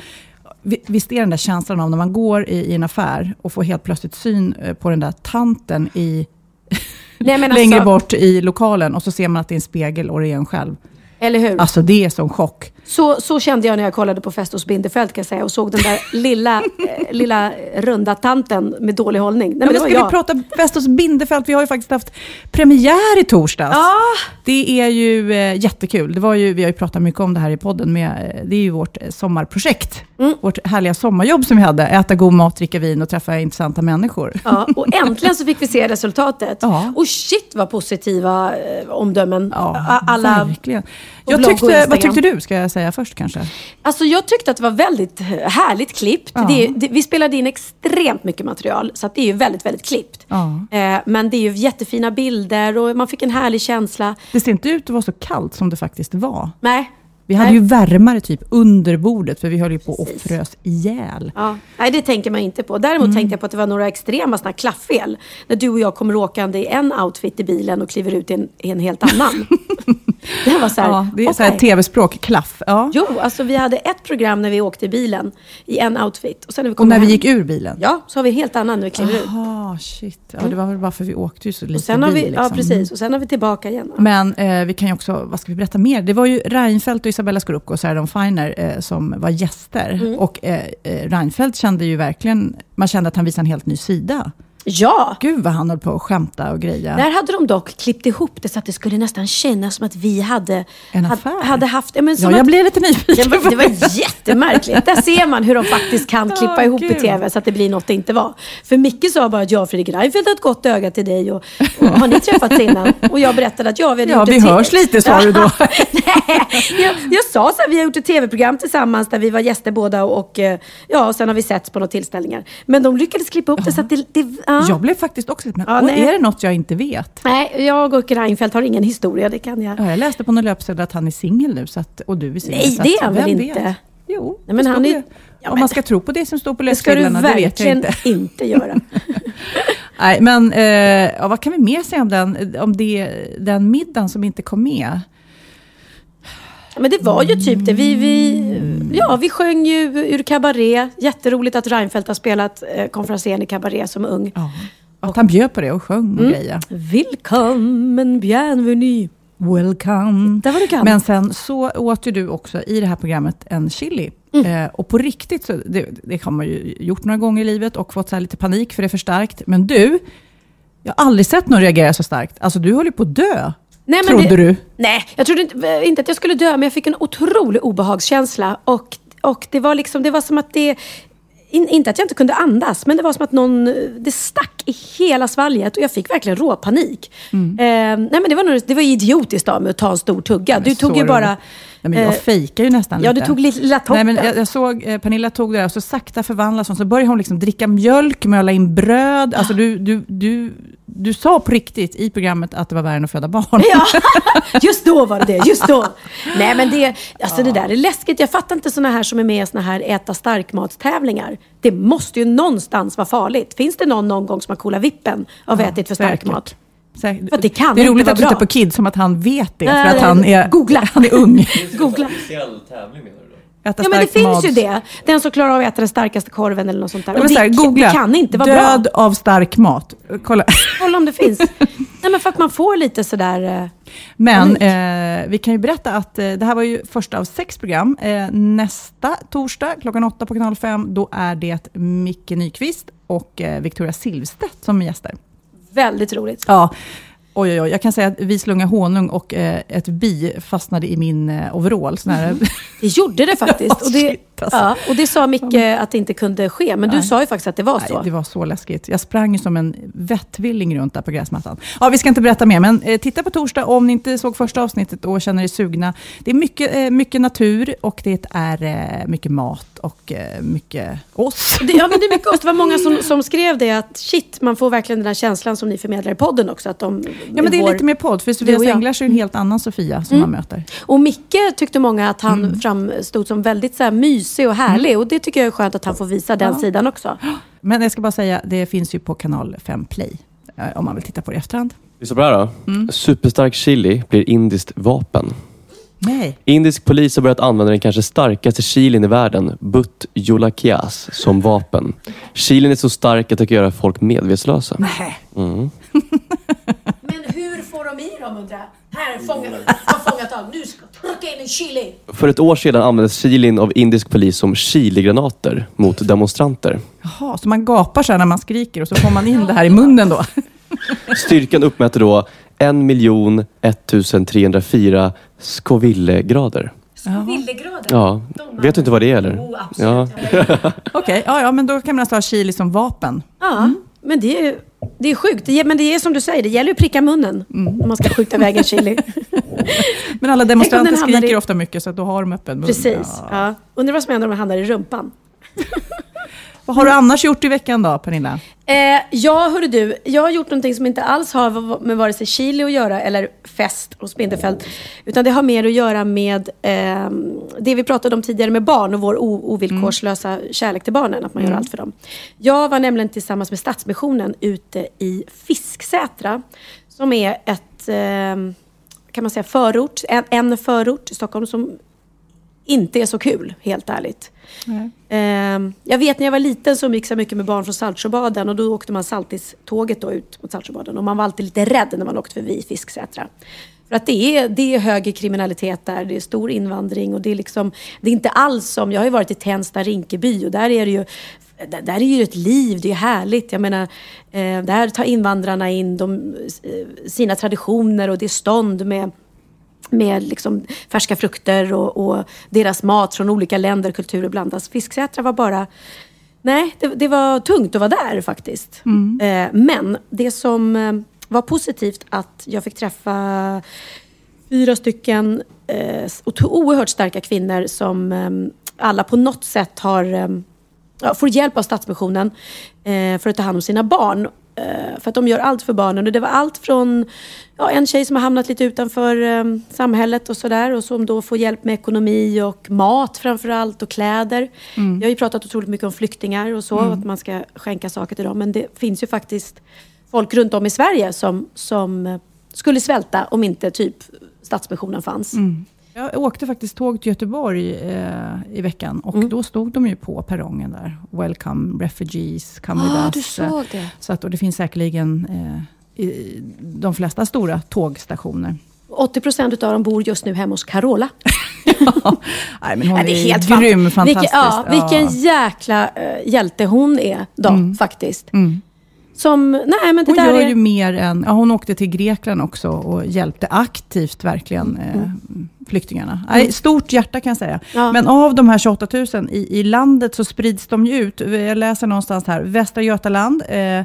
[SPEAKER 1] Vi- Visst är den där känslan av när man går i, i en affär och får helt plötsligt syn eh, på den där tanten i,
[SPEAKER 2] Nej, men
[SPEAKER 1] längre
[SPEAKER 2] alltså,
[SPEAKER 1] bort i lokalen och så ser man att det är en spegel och det är en själv.
[SPEAKER 2] Eller hur?
[SPEAKER 1] Alltså det är sån chock.
[SPEAKER 2] Så, så kände jag när jag kollade på Fest hos Bindefeld kan jag säga och såg den där lilla, eh, lilla runda tanten med dålig hållning. Nej,
[SPEAKER 1] Ja,
[SPEAKER 2] men
[SPEAKER 1] men
[SPEAKER 2] det
[SPEAKER 1] ska vi prata Västers Bindefält? Vi har ju faktiskt haft premiär i torsdags.
[SPEAKER 2] Ja.
[SPEAKER 1] Det är ju eh, jättekul. Det var ju, vi har ju pratat mycket om det här i podden. Med, eh, det är ju vårt eh, sommarprojekt.
[SPEAKER 2] Mm.
[SPEAKER 1] Vårt härliga sommarjobb som vi hade. Äta god mat, dricka vin och träffa intressanta människor.
[SPEAKER 2] Ja, och äntligen så fick vi se resultatet.
[SPEAKER 1] Ja.
[SPEAKER 2] Och shit vad positiva eh, omdömen.
[SPEAKER 1] Ja,
[SPEAKER 2] Alla,
[SPEAKER 1] verkligen. Jag tyckte, vad tyckte du, ska jag säga först kanske?
[SPEAKER 2] Alltså jag tyckte att det var väldigt härligt klippt.
[SPEAKER 1] Ja.
[SPEAKER 2] Det är, det, vi spelade in extremt mycket material, så det är ju väldigt, väldigt klippt.
[SPEAKER 1] Ja.
[SPEAKER 2] Eh, men det är ju jättefina bilder och man fick en härlig känsla.
[SPEAKER 1] Det ser inte ut att vara så kallt som det faktiskt var.
[SPEAKER 2] Nej.
[SPEAKER 1] Vi hade
[SPEAKER 2] Nej.
[SPEAKER 1] ju värmare typ under bordet, för vi höll ju på och frös ihjäl.
[SPEAKER 2] Ja, nej, det tänker man inte på. Däremot
[SPEAKER 1] Mm.
[SPEAKER 2] tänkte jag på att det var några extrema såna här klafffel. När du och jag kommer åkande i en outfit i bilen och kliver ut i en, i en helt annan. det var så här,
[SPEAKER 1] Ja, det är
[SPEAKER 2] okej.
[SPEAKER 1] tv-språk, klaff. Ja.
[SPEAKER 2] Jo, alltså vi hade ett program när vi åkte i bilen i en outfit. Och sen när vi
[SPEAKER 1] Och när vi
[SPEAKER 2] hem,
[SPEAKER 1] gick ur bilen?
[SPEAKER 2] Ja, så har vi en helt annan när vi kliver ut.
[SPEAKER 1] Jaha, shit. Ja, det var väl bara för vi åkte ju så lite
[SPEAKER 2] Och sen har vi,
[SPEAKER 1] bil.
[SPEAKER 2] ja,
[SPEAKER 1] liksom.
[SPEAKER 2] precis. Och sen har vi tillbaka igen.
[SPEAKER 1] Men eh, vi kan ju också, vad ska vi berätta mer? Det var ju Reinfeldt och Isabella Scorupco och Sarah Dawn Finer eh, som var gäster.
[SPEAKER 2] Mm.
[SPEAKER 1] Och eh, eh, Reinfeldt kände ju verkligen, man kände att han visade en helt ny sida.
[SPEAKER 2] Ja!
[SPEAKER 1] Gud vad han höll på att skämta och greja.
[SPEAKER 2] Där hade de dock klippt ihop det så att det skulle nästan kännas som att vi hade,
[SPEAKER 1] En affär.
[SPEAKER 2] hade haft... Ja, men
[SPEAKER 1] ja, jag
[SPEAKER 2] att,
[SPEAKER 1] blev lite nyfiken.
[SPEAKER 2] det, var, det var jättemärkligt. Där ser man hur de faktiskt kan klippa
[SPEAKER 1] Ja,
[SPEAKER 2] ihop i
[SPEAKER 1] gud.
[SPEAKER 2] TV så att det blir något det inte var. För Micke sa bara att jag och Fredrik Reinfeldt har ett gott öga till dig och, och har ni träffats innan? Och jag berättade att ja, vi hade
[SPEAKER 1] Ja,
[SPEAKER 2] gjort
[SPEAKER 1] vi hörs lite, sa du då.
[SPEAKER 2] Nej, jag, jag sa så här, vi har gjort ett tv-program tillsammans där vi var gäster båda och, eh, ja, och sen har vi setts på några tillställningar. Men de lyckades klippa upp det så att det, det, ja, Ja.
[SPEAKER 1] Jag blev faktiskt också lite, men
[SPEAKER 2] Ja, nej.
[SPEAKER 1] är det något jag inte vet?
[SPEAKER 2] Nej, jag och Reinfeldt har ingen historia, det kan jag.
[SPEAKER 1] Ja, jag läste på någon löpsedel att han är singel nu, så att, och du är singel.
[SPEAKER 2] Nej,
[SPEAKER 1] så
[SPEAKER 2] det är han väl inte?
[SPEAKER 1] Vet? Jo,
[SPEAKER 2] Nej, men han är- Ja,
[SPEAKER 1] Om man ska tro på det som står på
[SPEAKER 2] Det ska du
[SPEAKER 1] löpsedlarna, det vet jag
[SPEAKER 2] verkligen
[SPEAKER 1] inte.
[SPEAKER 2] inte göra.
[SPEAKER 1] Nej, men eh, vad kan vi mer säga om den, om det, den middagen som inte kom med?
[SPEAKER 2] Men det var ju typ det. Vi, vi, ja, vi sjöng ju ur Cabaret. Jätteroligt att Reinfeldt har spelat eh, konferensen i Cabaret som ung.
[SPEAKER 1] Ja. Att han bjöd på det och sjöng och grejer.
[SPEAKER 2] Willkommen, bienvenue.
[SPEAKER 1] Welcome.
[SPEAKER 2] Där var du kan.
[SPEAKER 1] Men sen så åt ju du också i det här programmet en chili.
[SPEAKER 2] Mm.
[SPEAKER 1] Eh, och på riktigt, så, det, det har man ju gjort några gånger i livet och fått så lite panik för det är för starkt. Men du, jag har aldrig sett någon reagera så starkt. Alltså du höll ju på att dö.
[SPEAKER 2] Nej, men
[SPEAKER 1] trodde
[SPEAKER 2] det,
[SPEAKER 1] du?
[SPEAKER 2] Nej, jag trodde inte, inte att jag skulle dö, men jag fick en otrolig obehagskänsla. Och, och det var liksom, det var som att det... In, inte att jag inte kunde andas, men det var som att någon... Det stack i hela svalget och jag fick verkligen råpanik.
[SPEAKER 1] Mm.
[SPEAKER 2] Eh, nej, men det var, nog, det var idiotiskt av mig att ta en stor tugga. Du tog ju bara...
[SPEAKER 1] Nej, men jag
[SPEAKER 2] eh,
[SPEAKER 1] fejkar ju nästan
[SPEAKER 2] ja,
[SPEAKER 1] lite.
[SPEAKER 2] du tog lilla toppen.
[SPEAKER 1] Nej, men jag, jag såg eh, Pernilla tog det där och så sakta förvandlas hon. Så började hon liksom dricka mjölk, möla in bröd. Alltså du, du, du, du sa på riktigt i programmet att det var värre än att föda barn.
[SPEAKER 2] Ja, just då var det det. Just då. Nej, men det, alltså det där är läskigt. Jag fattar inte såna här som är med i såna här äta starkmatstävlingar. Det måste ju någonstans vara farligt. Finns det någon någon gång som har coolat vippen av ätit för stark mat?
[SPEAKER 1] Säkert.
[SPEAKER 2] För det kan
[SPEAKER 1] det är roligt att du tittar på Kid som att han vet det.
[SPEAKER 2] Nej,
[SPEAKER 1] för att han är,
[SPEAKER 2] googla.
[SPEAKER 1] han är ung.
[SPEAKER 2] Googla.
[SPEAKER 4] Tävling menar du då?
[SPEAKER 1] Äta
[SPEAKER 2] Ja, men det finns
[SPEAKER 1] mat.
[SPEAKER 2] ju det. Den som klarar av att äta den starkaste korven eller något sånt där.
[SPEAKER 1] Ja,
[SPEAKER 2] Och
[SPEAKER 1] men så här,
[SPEAKER 2] det,
[SPEAKER 1] googla.
[SPEAKER 2] det kan inte vara
[SPEAKER 1] Död
[SPEAKER 2] bra.
[SPEAKER 1] av stark mat. Kolla.
[SPEAKER 2] Kolla om det finns. Nej, men för att man får lite sådär... eh,
[SPEAKER 1] Men eh, vi kan ju berätta att eh, det här var ju första av sex program. Eh, nästa torsdag klockan åtta på kanal 5, då är det Micke Nyqvist och eh, Victoria Silvstedt som är gäster.
[SPEAKER 2] Väldigt roligt.
[SPEAKER 1] Ja. Oj, oj, oj. Jag kan säga att vi slunga honung och eh, ett bi fastnade i min eh, overall. Sån här,
[SPEAKER 2] Det gjorde det faktiskt. Och det,
[SPEAKER 1] alltså.
[SPEAKER 2] ja, och det sa Micke att det inte kunde ske. Men du
[SPEAKER 1] Nej.
[SPEAKER 2] sa ju faktiskt att det var så.
[SPEAKER 1] Nej, det var så läskigt. Jag sprang som en vettvilling runt där på gräsmattan. Ja, vi ska inte berätta mer, men eh, titta på torsdag om ni inte såg första avsnittet och känner er sugna. Det är mycket, eh, mycket natur och det är eh, mycket mat och eh, mycket oss.
[SPEAKER 2] Det, ja, men det är mycket oss. Det var många som, som skrev det att shit, man får verkligen den här känslan som ni förmedlar i podden också. Att de,
[SPEAKER 1] Ja, men det är
[SPEAKER 2] vår-
[SPEAKER 1] lite mer podd, för.
[SPEAKER 2] Mm.
[SPEAKER 1] Änglars är ju en helt annan Sofia som man möter.
[SPEAKER 2] Och Micke tyckte många att han
[SPEAKER 1] Mm.
[SPEAKER 2] framstod som väldigt så här, mysig och härlig. Och det tycker jag är skönt att han får visa den sidan också.
[SPEAKER 1] Men jag ska bara säga, det finns ju på kanal 5 Play, eh, om man vill titta på det i efterhand.
[SPEAKER 4] Lyssna på det här då. Superstark chili blir indiskt vapen.
[SPEAKER 1] Nej.
[SPEAKER 4] Indisk polis har börjat använda den kanske starkaste chilin i världen, Butt Jolakias, som vapen. Chilin är så stark att det kan göra folk medvetslösa.
[SPEAKER 1] Nej.
[SPEAKER 2] Får de i dem undrar jag? Här, fånga, har fångat av. Nu ska jag trycka in en chili.
[SPEAKER 4] För ett år sedan användes chilin av indisk polis som chiligranater mot demonstranter.
[SPEAKER 1] Jaha, så man gapar så här när man skriker och så får man in det här i munnen då?
[SPEAKER 4] Styrkan uppmäter då 1 1304 Scoville-grader.
[SPEAKER 2] Villegrader.
[SPEAKER 4] Ja, vet du inte vad det är eller?
[SPEAKER 2] Oh,
[SPEAKER 4] Ja.
[SPEAKER 1] Okej, ja, ja, men då kan man alltså ha chili som vapen.
[SPEAKER 2] Ja, men det är, det är sjukt. Det, men det är som du säger, det gäller att pricka munnen när man ska skjuta iväg en chili.
[SPEAKER 1] Men alla demonstranter skriker
[SPEAKER 2] i-
[SPEAKER 1] ofta mycket, så att då har de öppen mun.
[SPEAKER 2] Precis.
[SPEAKER 1] Ja.
[SPEAKER 2] Ja. Undrar vad som händer om den hamnar i rumpan.
[SPEAKER 1] Vad har du annars gjort i veckan då, Pernilla?
[SPEAKER 2] Eh, ja, hörru du. Jag har gjort någonting som inte alls har med vare sig chili att göra eller fest hos Bindefält. Utan det har mer att göra med eh, det vi pratade om tidigare med barn och vår ovillkorslösa kärlek till barnen. Att man gör allt för dem. Jag var nämligen tillsammans med Stadsmissionen ute i Fisksätra. Som är ett, eh, kan man säga, förort. En, en förort i Stockholm som inte är så kul, helt ärligt. Ehm, jag vet när jag var liten så umgicks jag mycket med barn från Saltsjöbaden och då åkte man Saltis-tåget då ut mot Saltsjöbaden och man var alltid lite rädd när man åkte förbi Fisksätra. För att det är, det är högre kriminalitet där, det är stor invandring och det är liksom, det är inte alls som, jag har ju varit i Tensta, Rinkeby och där är det ju där där är ju ett liv, det är härligt. Jag menar, eh, där tar invandrarna in de, eh, sina traditioner och det är stånd med med liksom färska frukter och, och deras mat från olika länder, kulturer blandas. Fisksätra var bara... Nej, det, det var tungt att vara där faktiskt. Eh, men det som eh, var positivt att jag fick träffa fyra stycken eh, oerhört starka kvinnor som eh, alla på något sätt har, eh, får hjälp av Stadsmissionen eh, för att ta hand om sina barn. Eh, för att de gör allt för barnen. Och det var allt från ja, en tjej som har hamnat lite utanför eh, samhället och sådär. Och som då får hjälp med ekonomi och mat framför allt och kläder.
[SPEAKER 1] Mm.
[SPEAKER 2] Jag har ju pratat otroligt mycket om flyktingar och så. Att man ska skänka saker till dem. Men det finns ju faktiskt folk runt om i Sverige som, som eh, skulle svälta om inte typ Stadsmissionen fanns.
[SPEAKER 1] Mm. Jag åkte faktiskt tåg till Göteborg eh, i veckan och
[SPEAKER 2] Mm.
[SPEAKER 1] då stod de ju på perrongen där. Welcome refugees, come with
[SPEAKER 2] Ah,
[SPEAKER 1] us.
[SPEAKER 2] du såg det.
[SPEAKER 1] Så att, och det finns säkerligen eh, i de flesta stora tågstationer.
[SPEAKER 2] 80 procent utav dem bor just nu hemma hos Carola.
[SPEAKER 1] Nej, men hon
[SPEAKER 2] Ja, det är helt
[SPEAKER 1] grym,
[SPEAKER 2] fant-
[SPEAKER 1] fantastisk.
[SPEAKER 2] Vilken, ja, vilken jäkla uh, hjälte hon är då, faktiskt.
[SPEAKER 1] Mm.
[SPEAKER 2] Som, nej men det
[SPEAKER 1] Hon
[SPEAKER 2] där
[SPEAKER 1] gör
[SPEAKER 2] är...
[SPEAKER 1] ju mer än... Ja, hon åkte till Grekland också och hjälpte aktivt verkligen
[SPEAKER 2] Mm.
[SPEAKER 1] eh, flyktingarna. Nej, stort hjärta kan jag säga.
[SPEAKER 2] Ja.
[SPEAKER 1] Men av de här 28 000 i, i landet så sprids de ju ut. Jag läser någonstans här. Västra Götaland eh,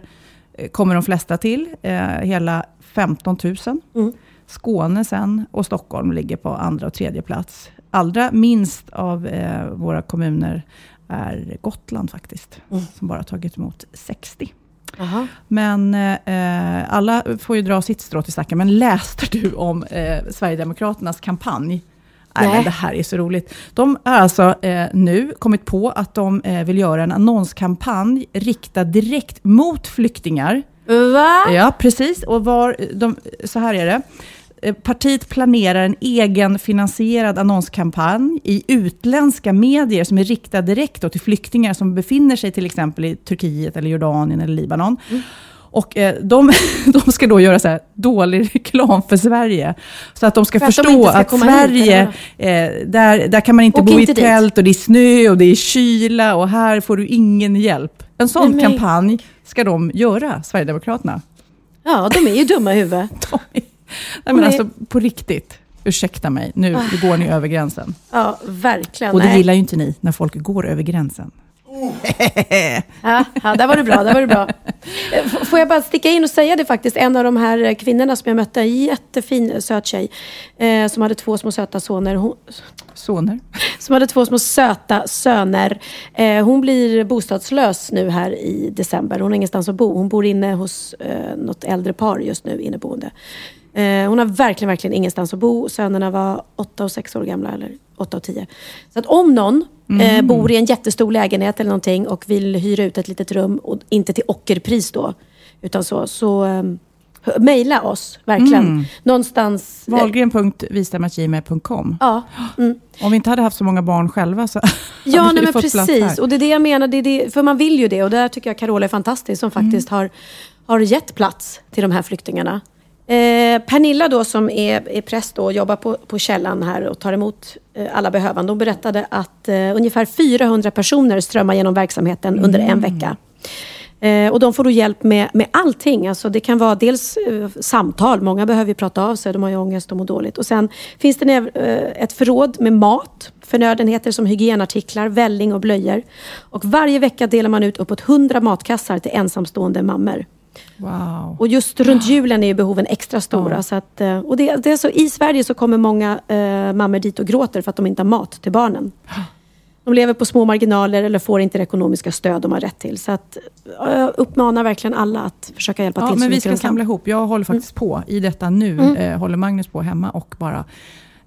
[SPEAKER 1] kommer de flesta till. Eh, hela 15 000.
[SPEAKER 2] Mm.
[SPEAKER 1] Skåne sen och Stockholm ligger på andra och tredje plats. Allra minst av eh, våra kommuner är Gotland faktiskt.
[SPEAKER 2] Mm.
[SPEAKER 1] Som bara tagit emot 60.
[SPEAKER 2] Jaha.
[SPEAKER 1] Men eh, alla får ju dra sitt strå till stacken. Men läste du om eh, Sverigedemokraternas kampanj? Nej.
[SPEAKER 2] Nej.
[SPEAKER 1] Det här är så roligt. De har alltså eh, nu kommit på att de eh, vill göra en annonskampanj riktad direkt mot flyktingar.
[SPEAKER 2] Va?
[SPEAKER 1] Ja, precis. Och var, de, så här är det. Eh, Partiet planerar en egenfinansierad annonskampanj i utländska medier som är riktad direkt till flyktingar som befinner sig till exempel i Turkiet, eller Jordanien eller Libanon. Och eh, de, de ska då göra så dålig reklam för Sverige. Så att de ska
[SPEAKER 2] För att
[SPEAKER 1] förstå
[SPEAKER 2] inte ska
[SPEAKER 1] att
[SPEAKER 2] hit,
[SPEAKER 1] Sverige,
[SPEAKER 2] eller
[SPEAKER 1] eh, där, där kan man inte
[SPEAKER 2] Åk
[SPEAKER 1] bo i
[SPEAKER 2] inte dit.
[SPEAKER 1] tält och det är snö och det är kyla och här får du ingen hjälp. En sån
[SPEAKER 2] Nej, men-
[SPEAKER 1] kampanj ska de göra, Sverigedemokraterna.
[SPEAKER 2] Ja, de är ju dumma i huvudet.
[SPEAKER 1] Nej, men alltså på riktigt, ursäkta mig, nu går ni över gränsen.
[SPEAKER 2] Ja, verkligen.
[SPEAKER 1] Och det
[SPEAKER 2] Nej.
[SPEAKER 1] gillar ju inte ni, när folk går över gränsen.
[SPEAKER 2] Ja, ja, där var det bra. Där var det bra. Eh, Får jag bara sticka in och säga det faktiskt. En av de här eh, kvinnorna som jag mötte, en jättefin söt tjej, eh, som hade två små söta soner. Hon,
[SPEAKER 1] Soner.
[SPEAKER 2] som hade två små söta söner. Eh, hon blir bostadslös nu här i december. Hon har ingenstans att bo. Hon bor inne hos eh, något äldre par just nu, inneboende. Eh, hon har verkligen, verkligen ingenstans att bo. Sönerna var åtta och sex år gamla, eller åtta och tio. Så att om någon eh, bor i en jättestor lägenhet eller någonting och vill hyra ut ett litet rum, och inte till ockerpris då, utan så, så eh, mejla oss, verkligen. Någonstans... eh,
[SPEAKER 1] Wahlgren.vistamagime.com.
[SPEAKER 2] Ja, mm.
[SPEAKER 1] Om vi inte hade haft så många barn själva så
[SPEAKER 2] Ja,
[SPEAKER 1] hade
[SPEAKER 2] nej, men precis. Och det är det jag menar. Det är det, för man vill ju det. Och där tycker jag Carola är fantastisk som faktiskt har, har gett plats till de här flyktingarna. Eh, Pernilla då som är, är präst och jobbar på, på källan här och tar emot eh, alla behövande. Hon berättade att eh, ungefär 400 personer strömmar genom verksamheten under en vecka. Eh, och de får då hjälp med, med allting. Alltså det kan vara dels samtal, många behöver ju prata av sig, de har ju ångest och mår dåligt. Och sen finns det eh, ett förråd med mat, förnödenheter som hygienartiklar, välling och blöjor. Och varje vecka delar man ut uppåt 100 matkassar till ensamstående mammor.
[SPEAKER 1] Wow.
[SPEAKER 2] Och just runt julen är ju behoven extra stora. Så att, eh, och det, det är så, I Sverige så kommer många eh, mammor dit och gråter för att de inte har mat till barnen. De lever på små marginaler eller får inte det ekonomiska stöd de har rätt till. Så att, eh, jag uppmanar verkligen alla att försöka hjälpa
[SPEAKER 1] Ja,
[SPEAKER 2] till
[SPEAKER 1] men vi ska samla ihop. Jag håller faktiskt på i detta nu.
[SPEAKER 2] Mm.
[SPEAKER 1] Eh, håller Magnus på hemma och bara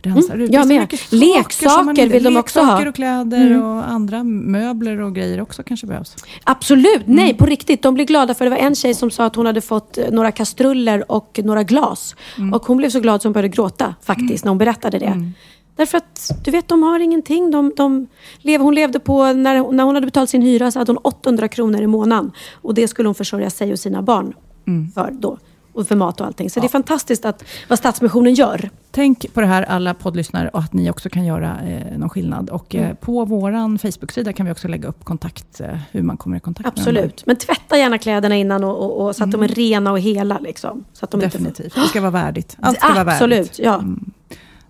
[SPEAKER 2] jag
[SPEAKER 1] Det
[SPEAKER 2] med.
[SPEAKER 1] saker som man
[SPEAKER 2] Leksaker vill de också ha.
[SPEAKER 1] Leksaker och kläder
[SPEAKER 2] Mm.
[SPEAKER 1] och andra möbler och grejer också kanske behövs.
[SPEAKER 2] Absolut,
[SPEAKER 1] Mm.
[SPEAKER 2] nej på riktigt. De blir glada för det var en tjej som sa att hon hade fått eh, några kastruller och några glas.
[SPEAKER 1] Mm.
[SPEAKER 2] Och hon blev så glad som hon började gråta faktiskt när hon berättade det. Därför att du vet, de har ingenting. De, de lev, hon levde på, när, när hon hade betalat sin hyra så hade hon 800 kronor i månaden. Och det skulle hon försörja sig och sina barn
[SPEAKER 1] Mm.
[SPEAKER 2] för då. Och för mat och allting. Så det är fantastiskt att, vad Stadsmissionen gör.
[SPEAKER 1] Tänk på det här alla poddlyssnare och att ni också kan göra eh, någon skillnad. Och
[SPEAKER 2] Mm.
[SPEAKER 1] eh, på vår Facebook-sida kan vi också lägga upp kontakt, eh, hur man kommer i kontakt med dem.
[SPEAKER 2] Absolut. Men tvätta gärna kläderna innan och, och, och så att de är rena och hela. Liksom. Så att de inte får-
[SPEAKER 1] Definitivt. Det ska vara värdigt. Allt ska vara värdigt.
[SPEAKER 2] Absolut, ja.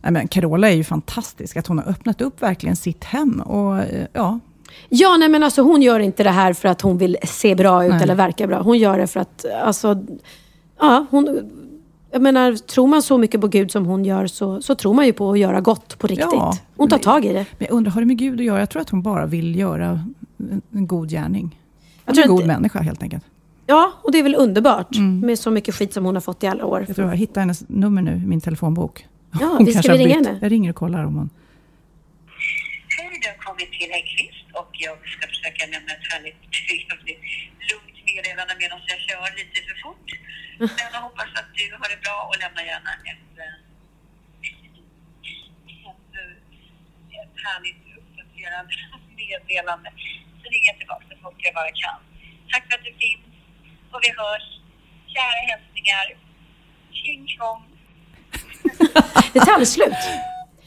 [SPEAKER 1] Nej, men Carola är ju fantastisk, att hon har öppnat upp verkligen sitt hem. Och, eh, ja,
[SPEAKER 2] Ja, nej men alltså hon gör inte det här för att hon vill se bra ut
[SPEAKER 1] Nej.
[SPEAKER 2] eller verka bra. Hon gör det för att, alltså, ja, hon... Jag menar, tror man så mycket på Gud som hon gör så, så tror man ju på att göra gott på riktigt.
[SPEAKER 1] Ja,
[SPEAKER 2] hon tar
[SPEAKER 1] men-
[SPEAKER 2] tag i det.
[SPEAKER 1] Men jag undrar, har det med Gud att göra? Jag tror att hon bara vill göra en, en god gärning.
[SPEAKER 2] Jag
[SPEAKER 1] Hon är en god
[SPEAKER 2] inte-
[SPEAKER 1] människa helt enkelt.
[SPEAKER 2] Ja, och det är väl underbart
[SPEAKER 1] Mm.
[SPEAKER 2] med så mycket skit som hon har fått i alla år.
[SPEAKER 1] Jag tror jag hittar hennes nummer nu i min telefonbok.
[SPEAKER 2] Ja,
[SPEAKER 1] Hon
[SPEAKER 2] vi ska
[SPEAKER 1] kanske
[SPEAKER 2] vi ringa henne?
[SPEAKER 1] Jag ringer och kollar om hon...
[SPEAKER 5] Hej, du har kommit till Häggkvist och jag ska försöka lämna ett härligt trevligt, lugnt meddelande medan jag kör lite för fort. Men jag hoppas att du har det bra och lämna gärna ett, ett, eh, ett härligt uppdaterat meddelande. Så ringer jag tillbaka så fort jag bara kan. Tack för att du finns och vi hörs. Kära hälsningar. Tjing tjong.
[SPEAKER 2] Aldrig slut.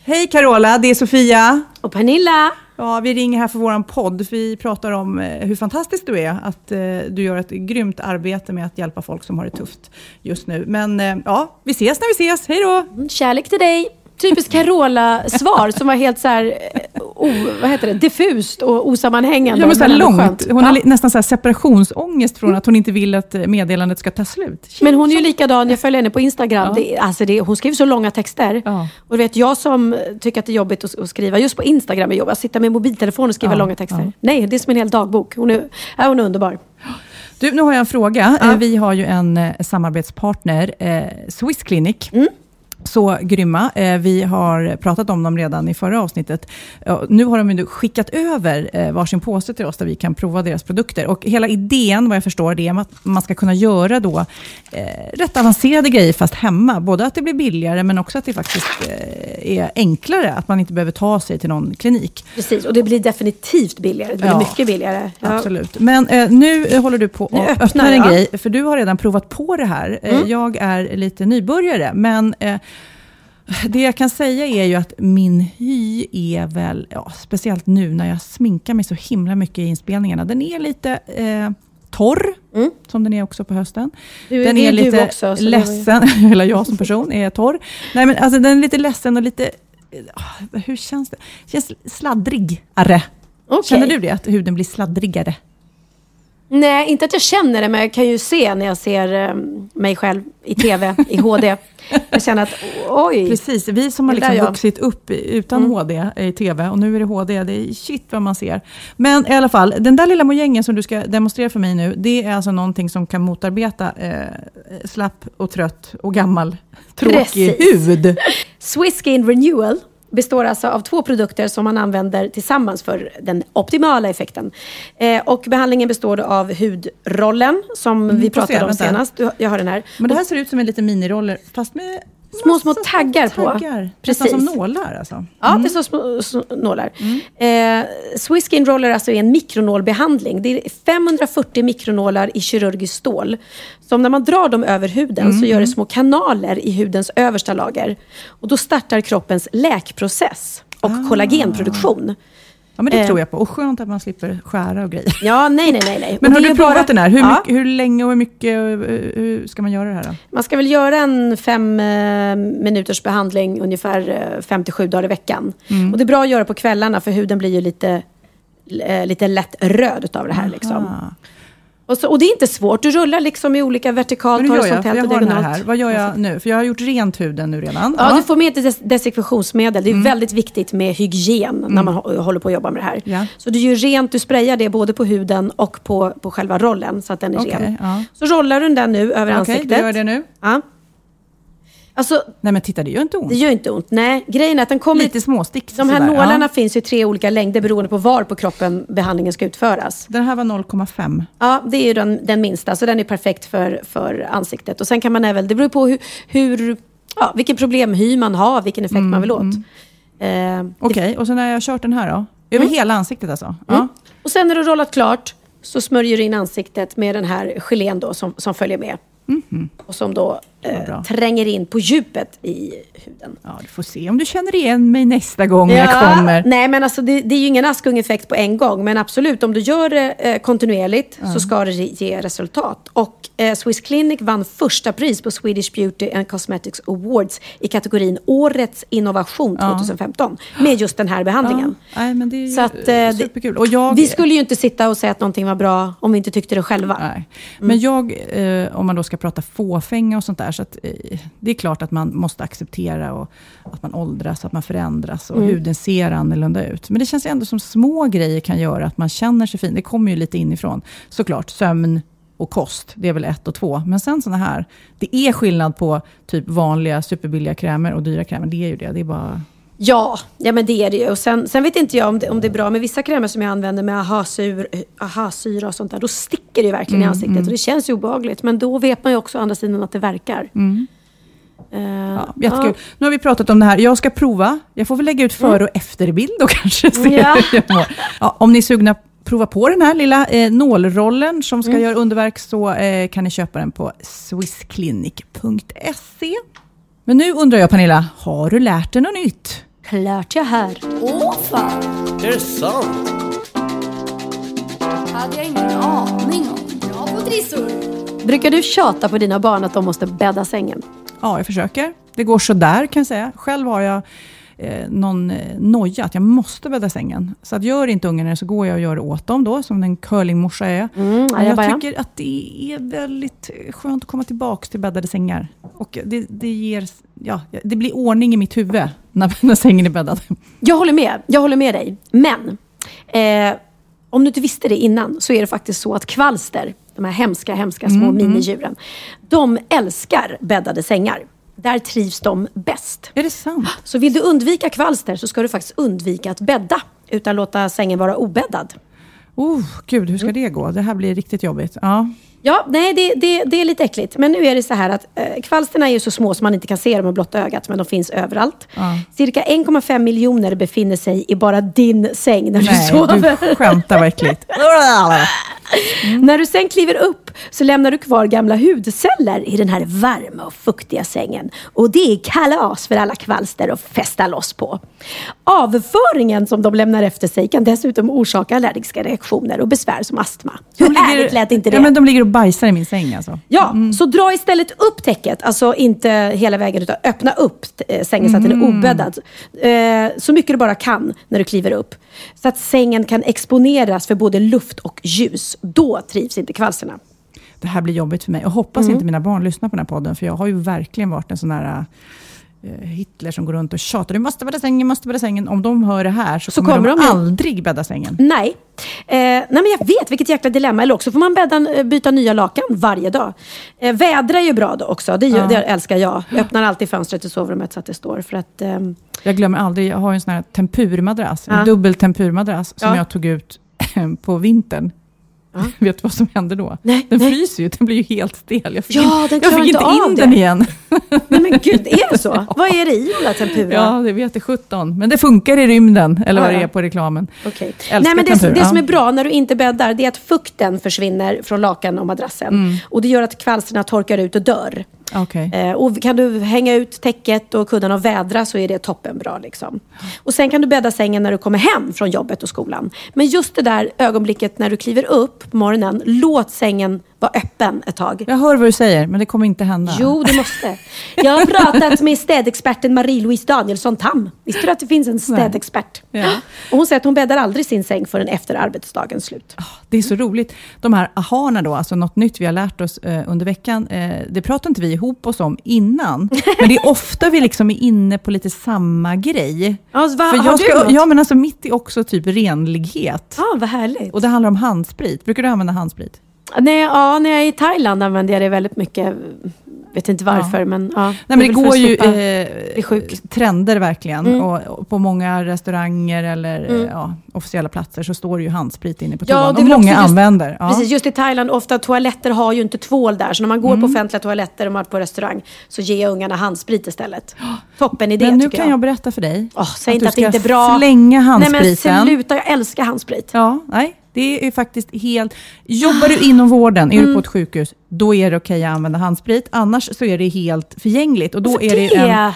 [SPEAKER 1] Hej Carola, det är Sofia.
[SPEAKER 2] Och Pernilla.
[SPEAKER 1] Ja, vi ringer här för vår podd. Vi pratar om eh, hur fantastisk du är. Att eh, du gör ett grymt arbete med att hjälpa folk som har det tufft just nu. Men eh, ja, vi ses när vi ses. Hej då!
[SPEAKER 2] Mm, kärlek till dig. Typiskt Carola-svar som var helt så här, o, vad heter det, diffust och osammanhängande.
[SPEAKER 1] Ja, men så här långt. Hon har
[SPEAKER 2] Ja.
[SPEAKER 1] nästan så här separationsångest från att hon inte vill att eh, meddelandet ska ta slut.
[SPEAKER 2] Men hon är ju likadan, jag följer henne på Instagram. Det, alltså det, hon skriver så långa texter.
[SPEAKER 1] Ja.
[SPEAKER 2] Och du vet, jag som tycker att det är jobbigt att, att skriva, just på Instagram är jobbigt, att sitta med mobiltelefon och skriva
[SPEAKER 1] Ja,
[SPEAKER 2] långa texter.
[SPEAKER 1] ja.
[SPEAKER 2] Nej, det är som en hel dagbok. Hon är, ja, hon är underbar.
[SPEAKER 1] Du, nu har jag en fråga. Eh, Vi har ju en eh, samarbetspartner, eh, Swiss Clinic.
[SPEAKER 2] Mm.
[SPEAKER 1] Så grymma. Eh, Vi har pratat om dem redan i förra avsnittet. Ja, Nu har de ju skickat över eh, varsin påse till oss där vi kan prova deras produkter. Och hela idén, vad jag förstår, det är att man ska kunna göra då eh, rätt avancerade grejer fast hemma. Både att det blir billigare men också att det faktiskt eh, är enklare. Att man inte behöver ta sig till någon klinik.
[SPEAKER 2] Precis, och det blir definitivt billigare. Det blir
[SPEAKER 1] Ja.
[SPEAKER 2] mycket billigare. Ja.
[SPEAKER 1] Absolut. Men eh, nu håller du på att
[SPEAKER 2] öppnar
[SPEAKER 1] öppna en
[SPEAKER 2] jag.
[SPEAKER 1] grej, för du har redan provat på det här.
[SPEAKER 2] Mm.
[SPEAKER 1] Jag är lite nybörjare, men det jag kan säga är ju att min hy är väl, ja, speciellt nu när jag sminkar mig så himla mycket i inspelningarna, den är lite eh, torr, som den är också på hösten.
[SPEAKER 2] Mm. Du-
[SPEAKER 1] den är
[SPEAKER 2] är
[SPEAKER 1] lite
[SPEAKER 2] också, var ju-
[SPEAKER 1] ledsen, eller jag som person är torr. Nej, men alltså, den är lite ledsen och lite, eh, hur känns det? Känns sladdrigare.
[SPEAKER 2] Okej.
[SPEAKER 1] Känner du det, att huden blir sladdrigare?
[SPEAKER 2] Nej, inte att jag känner det, men jag kan ju se när jag ser eh, mig själv i TV, i HD. Jag känner att, oj.
[SPEAKER 1] Precis, vi som har liksom
[SPEAKER 2] jag.
[SPEAKER 1] vuxit upp utan
[SPEAKER 2] Mm.
[SPEAKER 1] HD i TV och nu är det HD, det är shit vad man ser. Men i alla fall, den där lilla mojängen som du ska demonstrera för mig nu, det är alltså någonting som kan motarbeta eh, slapp och trött och gammal tråkig
[SPEAKER 2] Precis.
[SPEAKER 1] hud.
[SPEAKER 2] Swiss Skin Renewal består alltså av två produkter som man använder tillsammans för den optimala effekten. Eh, och behandlingen består då av hudrollen som
[SPEAKER 1] Mm,
[SPEAKER 2] vi pratade
[SPEAKER 1] se,
[SPEAKER 2] om
[SPEAKER 1] vänta.
[SPEAKER 2] senast. Du, jag har den här.
[SPEAKER 1] Men det här ser ut som en liten miniroller, fast med
[SPEAKER 2] Små, små taggar på.
[SPEAKER 1] taggar.
[SPEAKER 2] Precis.
[SPEAKER 1] Nästan som nålar alltså.
[SPEAKER 2] Ja, det är så små, små nålar. Eh, Swiss Skin Roller alltså är en mikronålbehandling. Det är 540 mikronålar i kirurgiskt stål. Som när man drar dem över huden så gör det små kanaler i hudens översta lager. Och då startar kroppens läkprocess och kollagenproduktion.
[SPEAKER 1] Ja, men det
[SPEAKER 2] Eh.
[SPEAKER 1] tror jag på. Och skönt att man slipper skära och grejer.
[SPEAKER 2] Ja, nej, nej, nej. nej.
[SPEAKER 1] Men har du provat
[SPEAKER 2] bara-
[SPEAKER 1] den här? Hur,
[SPEAKER 2] Ja.
[SPEAKER 1] mycket, hur länge och hur mycket och hur, ska man göra det här då?
[SPEAKER 2] Man ska väl göra en fem eh, minuters behandling ungefär eh, fem till sju dagar i veckan.
[SPEAKER 1] Mm.
[SPEAKER 2] Och det är bra att göra på kvällarna för huden blir ju lite, eh, lite lätt röd utav det här. Liksom. Och, så, och det är inte svårt. Du rullar liksom i olika vertikalt,
[SPEAKER 1] gör
[SPEAKER 2] horisontellt och diagonalt.
[SPEAKER 1] här. Vad gör jag nu? För jag har gjort rent huden nu redan.
[SPEAKER 2] Ja, du får med des- desinfektionsmedel.
[SPEAKER 1] Mm.
[SPEAKER 2] Det är väldigt viktigt med hygien när man hå- håller på att jobba med det här.
[SPEAKER 1] Ja.
[SPEAKER 2] Så du gör rent, du sprayar det både på huden och på, på själva rollen så att den är
[SPEAKER 1] Okej,
[SPEAKER 2] ren.
[SPEAKER 1] ja.
[SPEAKER 2] Så rollar du den nu över
[SPEAKER 1] Okej,
[SPEAKER 2] ansiktet.
[SPEAKER 1] då gör jag det nu.
[SPEAKER 2] Ja. Alltså,
[SPEAKER 1] Nej men titta, det gör inte ont.
[SPEAKER 2] det gör inte ont. Nej, grejen är att den kommer...
[SPEAKER 1] Lite småstick.
[SPEAKER 2] De här
[SPEAKER 1] sådär,
[SPEAKER 2] nålarna
[SPEAKER 1] Ja.
[SPEAKER 2] finns i tre olika längder beroende på var på kroppen behandlingen ska utföras.
[SPEAKER 1] Den här var 0,5.
[SPEAKER 2] Ja, det är ju den, den minsta, så den är perfekt för, för ansiktet. Och sen kan man även, det beror på hur, hur ja, vilken problemhy man har, vilken effekt man vill åt. Eh,
[SPEAKER 1] Mm, Okej, och så när jag kört den här då? Över
[SPEAKER 2] Mm.
[SPEAKER 1] hela ansiktet alltså? Ja.
[SPEAKER 2] Och sen när du har rollat klart så smörjer du in ansiktet med den här gelén då som, som följer med. Och som då eh, tränger in på djupet i huden.
[SPEAKER 1] ja, du får se om du känner igen mig nästa gång jag kommer.
[SPEAKER 2] Nej, men alltså det, det är ju ingen Askung-effekt på en gång. Men absolut, om du gör det eh, kontinuerligt så ska det ge- resultat. Och eh, Swiss Clinic vann första pris på Swedish Beauty and Cosmetics Awards i kategorin Årets innovation 2015. Med just den här behandlingen.
[SPEAKER 1] Ja, nej, men det är ju
[SPEAKER 2] Så att, eh,
[SPEAKER 1] superkul. Och jag,
[SPEAKER 2] Vi skulle ju inte sitta och säga att någonting var bra om vi inte tyckte det själva.
[SPEAKER 1] Nej. Men jag, eh, om man då ska prata fåfänga och sånt där, så att, eh, det är klart att man måste acceptera och, att man åldras, att man förändras och
[SPEAKER 2] Mm.
[SPEAKER 1] huden ser annorlunda ut. Men det känns ju ändå som små grejer kan göra att man känner sig fin. Det kommer ju lite inifrån. Såklart, sömn, och kost. Det är väl ett och två. Men sen sådana här, det är skillnad på typ vanliga superbilliga krämer och dyra krämer. Det är ju det. Det är bara...
[SPEAKER 2] Ja, ja men det är det ju. Och sen, sen vet inte jag om det, om det är bra med vissa krämer som jag använder med aha-syra aha och sånt där. Då sticker det verkligen i ansiktet och det känns ju obehagligt. Men då vet man ju också å andra sidan att det verkar. Eh,
[SPEAKER 1] Ja, jättekul. Nu har vi pratat om det här. Jag ska prova. Jag får väl lägga ut före och efterbild då kanske.
[SPEAKER 2] Ja.
[SPEAKER 1] ja, om ni är sugna prova på den här lilla eh, nålrollen som ska göra underverk så eh, kan ni köpa den på swissclinic.se. Men nu undrar jag Pernilla, har du lärt dig något nytt?
[SPEAKER 2] Klart jag hör.
[SPEAKER 6] Åh fan!
[SPEAKER 4] Är det sant?
[SPEAKER 6] hade jag ingen aning om. Bra på trissor!
[SPEAKER 2] Brukar du tjata på dina barn att de måste bädda sängen?
[SPEAKER 1] Ja, jag försöker. Det går så där kan jag säga. Själv har jag eh, någon eh, noja att jag måste bädda sängen. Så att gör inte ungarna det så går jag och gör det åt dem då, som den curlingmorsa är.
[SPEAKER 2] Mm,
[SPEAKER 1] jag tycker att det är väldigt skönt att komma tillbaka till bäddade sängar. Och det, det, ger, ja, det blir ordning i mitt huvud när, när sängen är bäddad.
[SPEAKER 2] Jag håller med. Jag håller med dig. Men eh, om du inte visste det innan så är det faktiskt så att kvalster, de här hemska, hemska små minidjuren, de älskar bäddade sängar. Där trivs de bäst.
[SPEAKER 1] Är det sant?
[SPEAKER 2] Så vill du undvika kvalster så ska du faktiskt undvika att bädda utan låta sängen vara obäddad.
[SPEAKER 1] Oh, gud, hur ska det gå? Det här blir riktigt jobbigt. Ja.
[SPEAKER 2] Ja, nej, det, det, det är lite äckligt. Men nu är det så här att eh, kvalsterna är ju så små som man inte kan se dem med blotta ögat, men de finns överallt. Cirka 1,5 miljoner befinner sig i bara din säng när du
[SPEAKER 1] Nej,
[SPEAKER 2] sover.
[SPEAKER 1] du skämtar vad äckligt.
[SPEAKER 2] När du sen kliver upp så lämnar du kvar gamla hudceller i den här varma och fuktiga sängen. Och det är kalas för alla kvalster att fästa loss på. Avföringen som de lämnar efter sig kan dessutom orsaka allergiska reaktioner och besvär som astma. Hur härligt lät inte det?
[SPEAKER 1] Ja, men de ligger och bajsar i min säng alltså.
[SPEAKER 2] Ja, så dra istället upp täcket. Alltså inte hela vägen, utan öppna upp eh, sängen så att den är obäddad. Eh, så mycket du bara kan när du kliver upp. Så att sängen kan exponeras för både luft och ljus. Då trivs inte kvalsterna.
[SPEAKER 1] det här blir jobbigt för mig. Jag hoppas
[SPEAKER 2] Mm.
[SPEAKER 1] inte mina barn lyssnar på den här podden, för jag har ju verkligen varit en sån här eh, Hitler som går runt och tjatar, du måste bädda sängen, måste bädda sängen. Om de hör det här så,
[SPEAKER 2] Så
[SPEAKER 1] kommer,
[SPEAKER 2] kommer
[SPEAKER 1] de, aldrig bädda sängen.
[SPEAKER 2] Nej. Eh, nej men jag vet vilket jäkla dilemma. Eller också får man bädda, eh, byta nya lakan varje dag. Eh, vädra är ju bra då också. Det, gör, det älskar jag. Jag öppnar alltid fönstret i sovrummet så att det står. För att, ehm,
[SPEAKER 1] Jag glömmer aldrig, jag har en sån här tempurmadrass,
[SPEAKER 2] Ja.
[SPEAKER 1] en dubbel tempurmadrass som
[SPEAKER 2] Ja.
[SPEAKER 1] jag tog ut på vintern. Vet du vad som hände då?
[SPEAKER 2] Nej,
[SPEAKER 1] den
[SPEAKER 2] nej.
[SPEAKER 1] fryser ju, den blir ju helt stel. Jag fick,
[SPEAKER 2] Ja, den
[SPEAKER 1] jag fick
[SPEAKER 2] inte
[SPEAKER 1] in
[SPEAKER 2] det.
[SPEAKER 1] den igen.
[SPEAKER 2] nej men gud, är det så? Vad är det i den där tempura?
[SPEAKER 1] Ja, det vet jag 17. Men det funkar i rymden, eller vad
[SPEAKER 2] Ja,
[SPEAKER 1] det
[SPEAKER 2] ja.
[SPEAKER 1] är på reklamen. Älskar
[SPEAKER 2] Nej, men det, det som
[SPEAKER 1] ja.
[SPEAKER 2] är bra när du inte bäddar, det är att fukten försvinner från lakan och madrassen.
[SPEAKER 1] Mm.
[SPEAKER 2] Och det gör att kvalsterna torkar ut och dör.
[SPEAKER 1] Okej.
[SPEAKER 2] Eh, och kan du hänga ut täcket och kuddarna och vädra så är det toppenbra. Liksom. Och sen kan du bädda sängen när du kommer hem från jobbet och skolan. Men just det där ögonblicket när du kliver upp på morgonen, låt sängen vara öppen ett tag.
[SPEAKER 1] Jag hör vad du säger, men det kommer inte hända.
[SPEAKER 2] Jo, det måste. Jag har pratat med städexperten Marie-Louise Danielsson Tam. Visste du att det finns en städexpert?
[SPEAKER 1] Ja.
[SPEAKER 2] Och hon säger att hon bäddar aldrig sin säng förrän efter arbetsdagens slut.
[SPEAKER 1] Det är så roligt. De här aharna då, alltså något nytt vi har lärt oss eh, under veckan, eh, det pratar inte vi ihop oss om innan. Men det är ofta vi liksom är inne på lite samma grej.
[SPEAKER 2] Ja, vad,
[SPEAKER 1] För
[SPEAKER 2] har
[SPEAKER 1] jag
[SPEAKER 2] du
[SPEAKER 1] ska,
[SPEAKER 2] något?
[SPEAKER 1] ja, men alltså mitt i också typ renlighet.
[SPEAKER 2] Ja, vad härligt.
[SPEAKER 1] Och det handlar om handsprit. Brukar du använda handsprit?
[SPEAKER 2] Nej, ja, när jag är i Thailand använder jag det väldigt mycket. Vet inte varför, men ja.
[SPEAKER 1] Nej, men det går
[SPEAKER 2] att
[SPEAKER 1] ju eh, trender verkligen.
[SPEAKER 2] Mm.
[SPEAKER 1] Och, och på många restauranger eller
[SPEAKER 2] Mm.
[SPEAKER 1] ja, officiella platser så står det ju handsprit inne på
[SPEAKER 2] Ja,
[SPEAKER 1] toan.
[SPEAKER 2] det är
[SPEAKER 1] och
[SPEAKER 2] väl
[SPEAKER 1] många
[SPEAKER 2] just-
[SPEAKER 1] använder. Ja.
[SPEAKER 2] Precis, just i Thailand, ofta toaletter har ju inte tvål där. Så när man går på offentliga toaletter och man är på restaurang så ger jag ungarna handsprit istället. Toppen idé
[SPEAKER 1] Men nu kan
[SPEAKER 2] jag.
[SPEAKER 1] jag berätta för dig
[SPEAKER 2] Åh, säg
[SPEAKER 1] att
[SPEAKER 2] inte
[SPEAKER 1] du
[SPEAKER 2] att det
[SPEAKER 1] ska
[SPEAKER 2] inte är bra.
[SPEAKER 1] slänga
[SPEAKER 2] Nej
[SPEAKER 1] handspriten.
[SPEAKER 2] men sluta, jag älskar handsprit.
[SPEAKER 1] Ja, nej. Det är faktiskt helt... Jobbar du inom vården, är du
[SPEAKER 2] Mm.
[SPEAKER 1] på ett sjukhus, då är det okej att använda handsprit. Annars så är det helt förgängligt. Och då
[SPEAKER 2] Varför
[SPEAKER 1] är det
[SPEAKER 2] det?
[SPEAKER 1] en,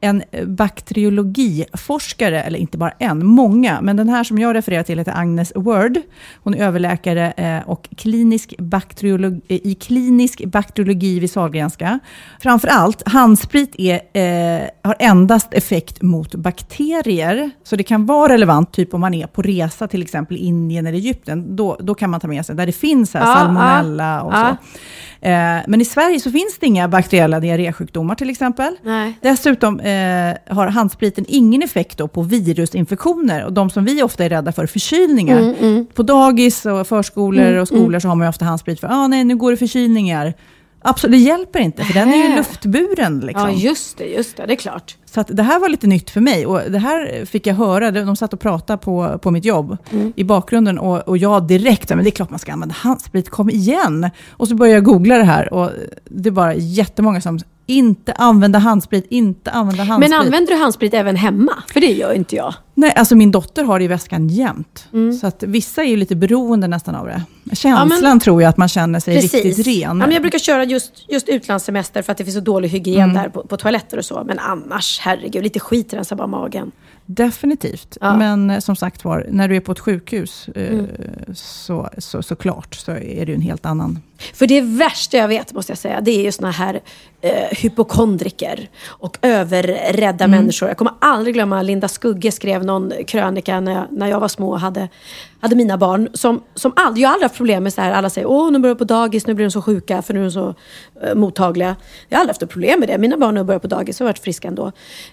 [SPEAKER 1] en bakteriologiforskare, eller inte bara en, många, men den här som jag refererar till heter Agnes Word. Hon är överläkare eh, och klinisk eh, i klinisk bakteriologi vid Sahlgrenska. Framför allt, handsprit är, eh, har endast effekt mot bakterier, så det kan vara relevant, typ om man är på resa till exempel i Indien eller Egypten, då, då kan man ta med sig, där det finns här,
[SPEAKER 2] Ja,
[SPEAKER 1] salmonella och
[SPEAKER 2] ja.
[SPEAKER 1] så. Eh, men i Sverige så finns det inga bakteriella diarrésjukdomar till exempel.
[SPEAKER 2] Nej.
[SPEAKER 1] Dessutom, eh, har handspriten ingen effekt på virusinfektioner. Och de som vi ofta är rädda för, förkylningar.
[SPEAKER 2] Mm,
[SPEAKER 1] På dagis och förskolor och skolor så har man ofta handsprit för, ah, nej nu går det förkylningar. Absolut, det hjälper inte, för den är ju luftburen. Liksom.
[SPEAKER 2] Ja, just det, just det, det är klart.
[SPEAKER 1] Så att det här var lite nytt för mig. Och det här fick jag höra, de satt och pratade på, på mitt jobb
[SPEAKER 2] Mm.
[SPEAKER 1] i bakgrunden. Och, och jag direkt, men det är klart man ska använda handsprit, kom igen! Och så började jag googla det här. Och det är bara jättemånga som inte använda handsprit, inte använda handsprit.
[SPEAKER 2] Men använder du handsprit även hemma? För det gör inte jag.
[SPEAKER 1] Nej, alltså min dotter har det i väskan jämt.
[SPEAKER 2] Mm.
[SPEAKER 1] Så att vissa är ju lite beroende nästan av det. Känslan tror jag att man känner sig riktigt ren.
[SPEAKER 2] Ja, men jag brukar köra just, just utlandssemester för att det finns så dålig hygien där på, på toaletter och så. Men annars, herregud, lite skit rensar bara magen.
[SPEAKER 1] Definitivt.
[SPEAKER 2] Ja.
[SPEAKER 1] Men eh, som sagt var, när du är på ett sjukhus, eh,
[SPEAKER 2] Mm.
[SPEAKER 1] så, så, så klart, så är det en helt annan...
[SPEAKER 2] För det värsta jag vet, måste jag säga, det är ju såna här eh, hypokondriker och överrädda
[SPEAKER 1] Mm.
[SPEAKER 2] människor. Jag kommer aldrig glömma Linda Skugge skrev någon krönika när jag, när jag var små och hade, hade mina barn. Som, som aldrig, jag har aldrig haft problem med så här, alla säger åh nu börjar på dagis, nu blir de så sjuka för nu är de så eh, mottagliga. Jag har aldrig haft problem med det. Mina barn har börjat på dagis och varit friska ändå.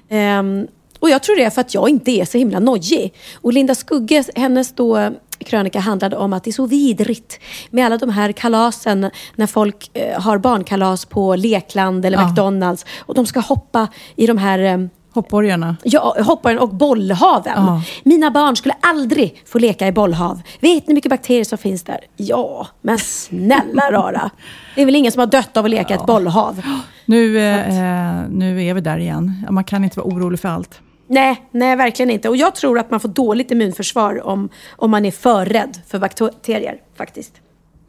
[SPEAKER 2] Ehm, och jag tror det är för att jag inte är så himla nojig. Och Linda Skugge, hennes då krönika handlade om att det är så vidrigt med alla de här kalasen när folk eh, har barnkalas på Lekland eller
[SPEAKER 1] Ja.
[SPEAKER 2] McDonalds och de ska hoppa i de här eh,
[SPEAKER 1] Hoppborgarna.
[SPEAKER 2] Ja, hopparen och bollhaven.
[SPEAKER 1] Ja.
[SPEAKER 2] Mina barn skulle aldrig få leka i bollhav. Vet ni hur mycket bakterier som finns där? Ja, men snälla rara. Det är väl ingen som har dött av att leka i ett bollhav?
[SPEAKER 1] Nu, eh, nu är vi där igen. Ja, Man kan inte vara orolig för allt.
[SPEAKER 2] Nej, nej, verkligen inte. Och jag tror att man får dåligt immunförsvar om, om man är för rädd för bakterier, faktiskt.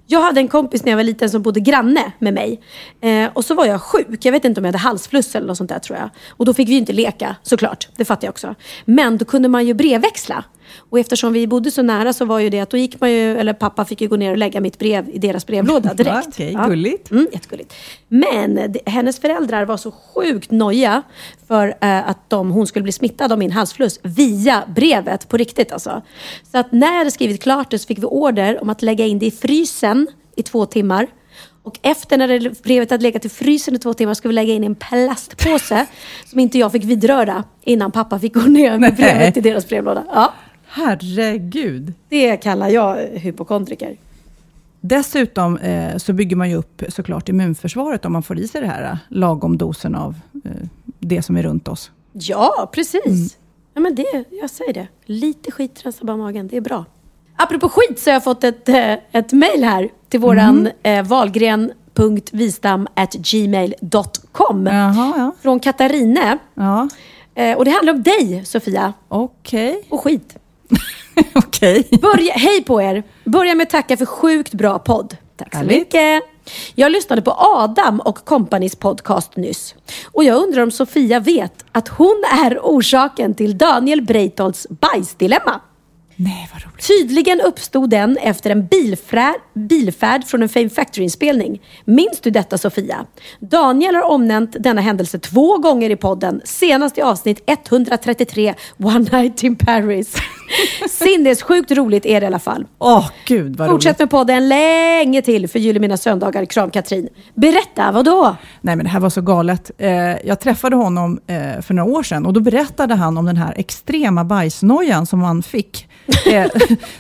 [SPEAKER 2] Jag hade en kompis när jag var liten som bodde granne med mig. Eh, och så var jag sjuk. Jag vet inte om jag hade halsfluss eller något sånt där tror jag. Och då fick vi ju inte leka, såklart. Det fattar jag också. Men då kunde man ju brevväxla. Och eftersom vi bodde så nära så var ju det att då gick man ju, eller pappa fick ju gå ner och lägga mitt brev i deras brevlåda direkt.
[SPEAKER 1] Okej, gulligt.
[SPEAKER 2] Mm, jättegulligt. Men det, hennes föräldrar var så sjukt noja för eh, att de, hon skulle bli smittad av min halsfluss via brevet på riktigt alltså. Så att när jag hade skrivit klart det så fick vi order om att lägga in det i frysen i två timmar. Och efter när brevet hade legat i frysen i två timmar skulle vi lägga in en plastpåse som inte jag fick vidröra innan pappa fick gå ner med
[SPEAKER 1] Nej.
[SPEAKER 2] brevet i deras brevlåda. Ja,
[SPEAKER 1] Herregud.
[SPEAKER 2] det kallar jag hypokondriker.
[SPEAKER 1] Dessutom eh, så bygger man ju upp såklart immunförsvaret om man får i sig det här eh, lagom dosen av eh, det som är runt oss.
[SPEAKER 2] Ja, precis. Ja, men det, jag säger det. Lite skit rensar bara magen. Det är bra. Apropå skit så har jag fått ett, eh, ett mejl här till våran eh, valgren.vistam.gmail.com
[SPEAKER 1] Jaha, ja.
[SPEAKER 2] från Katarine.
[SPEAKER 1] Ja,
[SPEAKER 2] Eh, och det handlar om dig, Sofia.
[SPEAKER 1] okej.
[SPEAKER 2] Och skit.
[SPEAKER 1] Okej.
[SPEAKER 2] Börja, hej på er! Börja med att tacka för sjukt bra podd. Tack så
[SPEAKER 1] Härligt.
[SPEAKER 2] mycket. Jag lyssnade på Adam och Companys podcast nyss. Och jag undrar om Sofia vet att hon är orsaken till Daniel Breitholtz bajsdilemma.
[SPEAKER 1] Nej, vad roligt.
[SPEAKER 2] Tydligen uppstod den efter en bilfärd, bilfärd från en Fame Factory-inspelning. Minns du detta Sofia? Daniel har omnämnt denna händelse två gånger i podden, senast i avsnitt 133, One Night in Paris. Sinnessjukt roligt är det i alla fall.
[SPEAKER 1] Åh, gud vad
[SPEAKER 2] Fortsätt
[SPEAKER 1] roligt.
[SPEAKER 2] med podden länge till, förgyller mina söndagar. Kram Katrin. Berätta, vad då?
[SPEAKER 1] Nej, men det här var så galet. Eh, jag träffade honom eh, för några år sedan och då berättade han om den här extrema bajsnojan som han fick. Eh,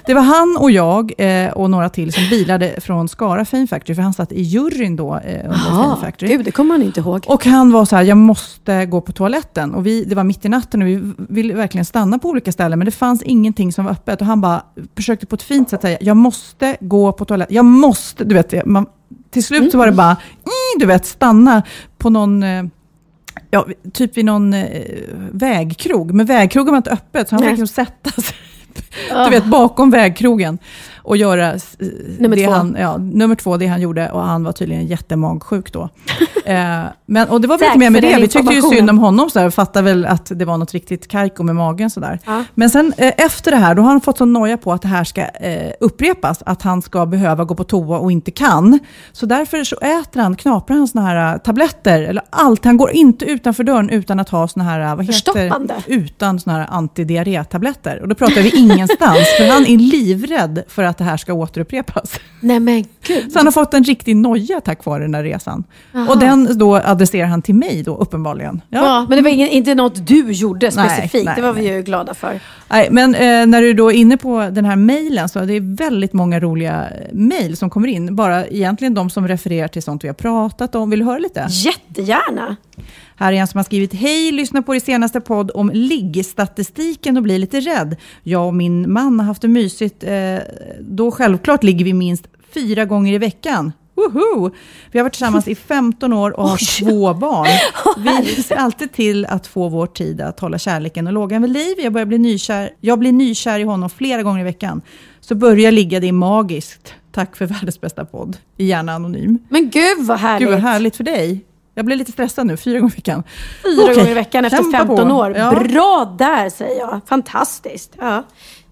[SPEAKER 1] det var han och jag eh, och några till som bilade från Skara Fame Factory, för han satt i juryn då eh, under Fame Factory.
[SPEAKER 2] gud, det kommer man inte ihåg.
[SPEAKER 1] Och han var så här, jag måste gå på toaletten. Och vi, det var mitt i natten och vi ville verkligen stanna på olika ställen, men det fanns ingenting som var öppet. Och han bara försökte på ett fint sätt säga, jag måste gå på toaletten. Jag måste, du vet, man, till slut så var det bara, "Mm", du vet, stanna på någon Ja, typ vid någon eh, vägkrog. Men vägkrogen var inte öppet, så han fick liksom sätta sig du vet, bakom vägkrogen och göra eh,
[SPEAKER 2] Nummer
[SPEAKER 1] det
[SPEAKER 2] två.
[SPEAKER 1] Han, ja, nummer två, det han gjorde. Och han var tydligen jättemagsjuk då. eh, men, och det var väl inte mer med det. Vi tyckte ju synd om honom, så här, fattade väl att det var något riktigt kajko med magen. Så där.
[SPEAKER 2] Ja.
[SPEAKER 1] Men sen eh, efter det här, då har han fått sån noja på att det här ska eh, upprepas. Att han ska behöva gå på toa och inte kan. Så därför så äter han, knaprar han såna här tabletter, eller allt. Han går inte utanför dörren utan att ha såna här, vad heter. Utan såna här antidiarrétabletter. Och då pratar vi ingenstans, för han är livrädd för att att det här ska återupprepas.
[SPEAKER 2] Nej men gud.
[SPEAKER 1] Så han har fått en riktig noja tack vare den här resan.
[SPEAKER 2] Aha.
[SPEAKER 1] Och den då adresserar han till mig då, uppenbarligen.
[SPEAKER 2] Ja. men det var ingen, inte något du gjorde
[SPEAKER 1] Nej,
[SPEAKER 2] specifikt.
[SPEAKER 1] nej,
[SPEAKER 2] det var vi ju glada för.
[SPEAKER 1] Nej, men eh, när du då är inne på den här mejlen, så det är väldigt många roliga mejl som kommer in. Bara egentligen de som refererar till sånt vi har pratat om. Vill du höra lite?
[SPEAKER 2] Jättegärna.
[SPEAKER 1] Här är en som har skrivit, hej, lyssna på er senaste podd om liggstatistiken och blir lite rädd. Jag och min man har haft det mysigt. Eh, då självklart ligger vi minst fyra gånger i veckan. Woho! Vi har varit tillsammans i 15 år och har två barn. Vi ser alltid till att få vår tid att hålla kärleken och lågan vid liv. Jag, börjar bli nykär, jag blir nykär i honom flera gånger i veckan. Så börjar ligga, det är magiskt. Tack för världens bästa podd. Gärna anonym.
[SPEAKER 2] Men gud vad härligt.
[SPEAKER 1] Gud vad härligt för dig. Jag blir lite stressad nu, fyra gånger i veckan.
[SPEAKER 2] Fyra
[SPEAKER 1] Okej,
[SPEAKER 2] gånger i veckan efter
[SPEAKER 1] kämpa
[SPEAKER 2] 15
[SPEAKER 1] på.
[SPEAKER 2] år.
[SPEAKER 1] Ja.
[SPEAKER 2] Bra där säger jag. Fantastiskt. Ja.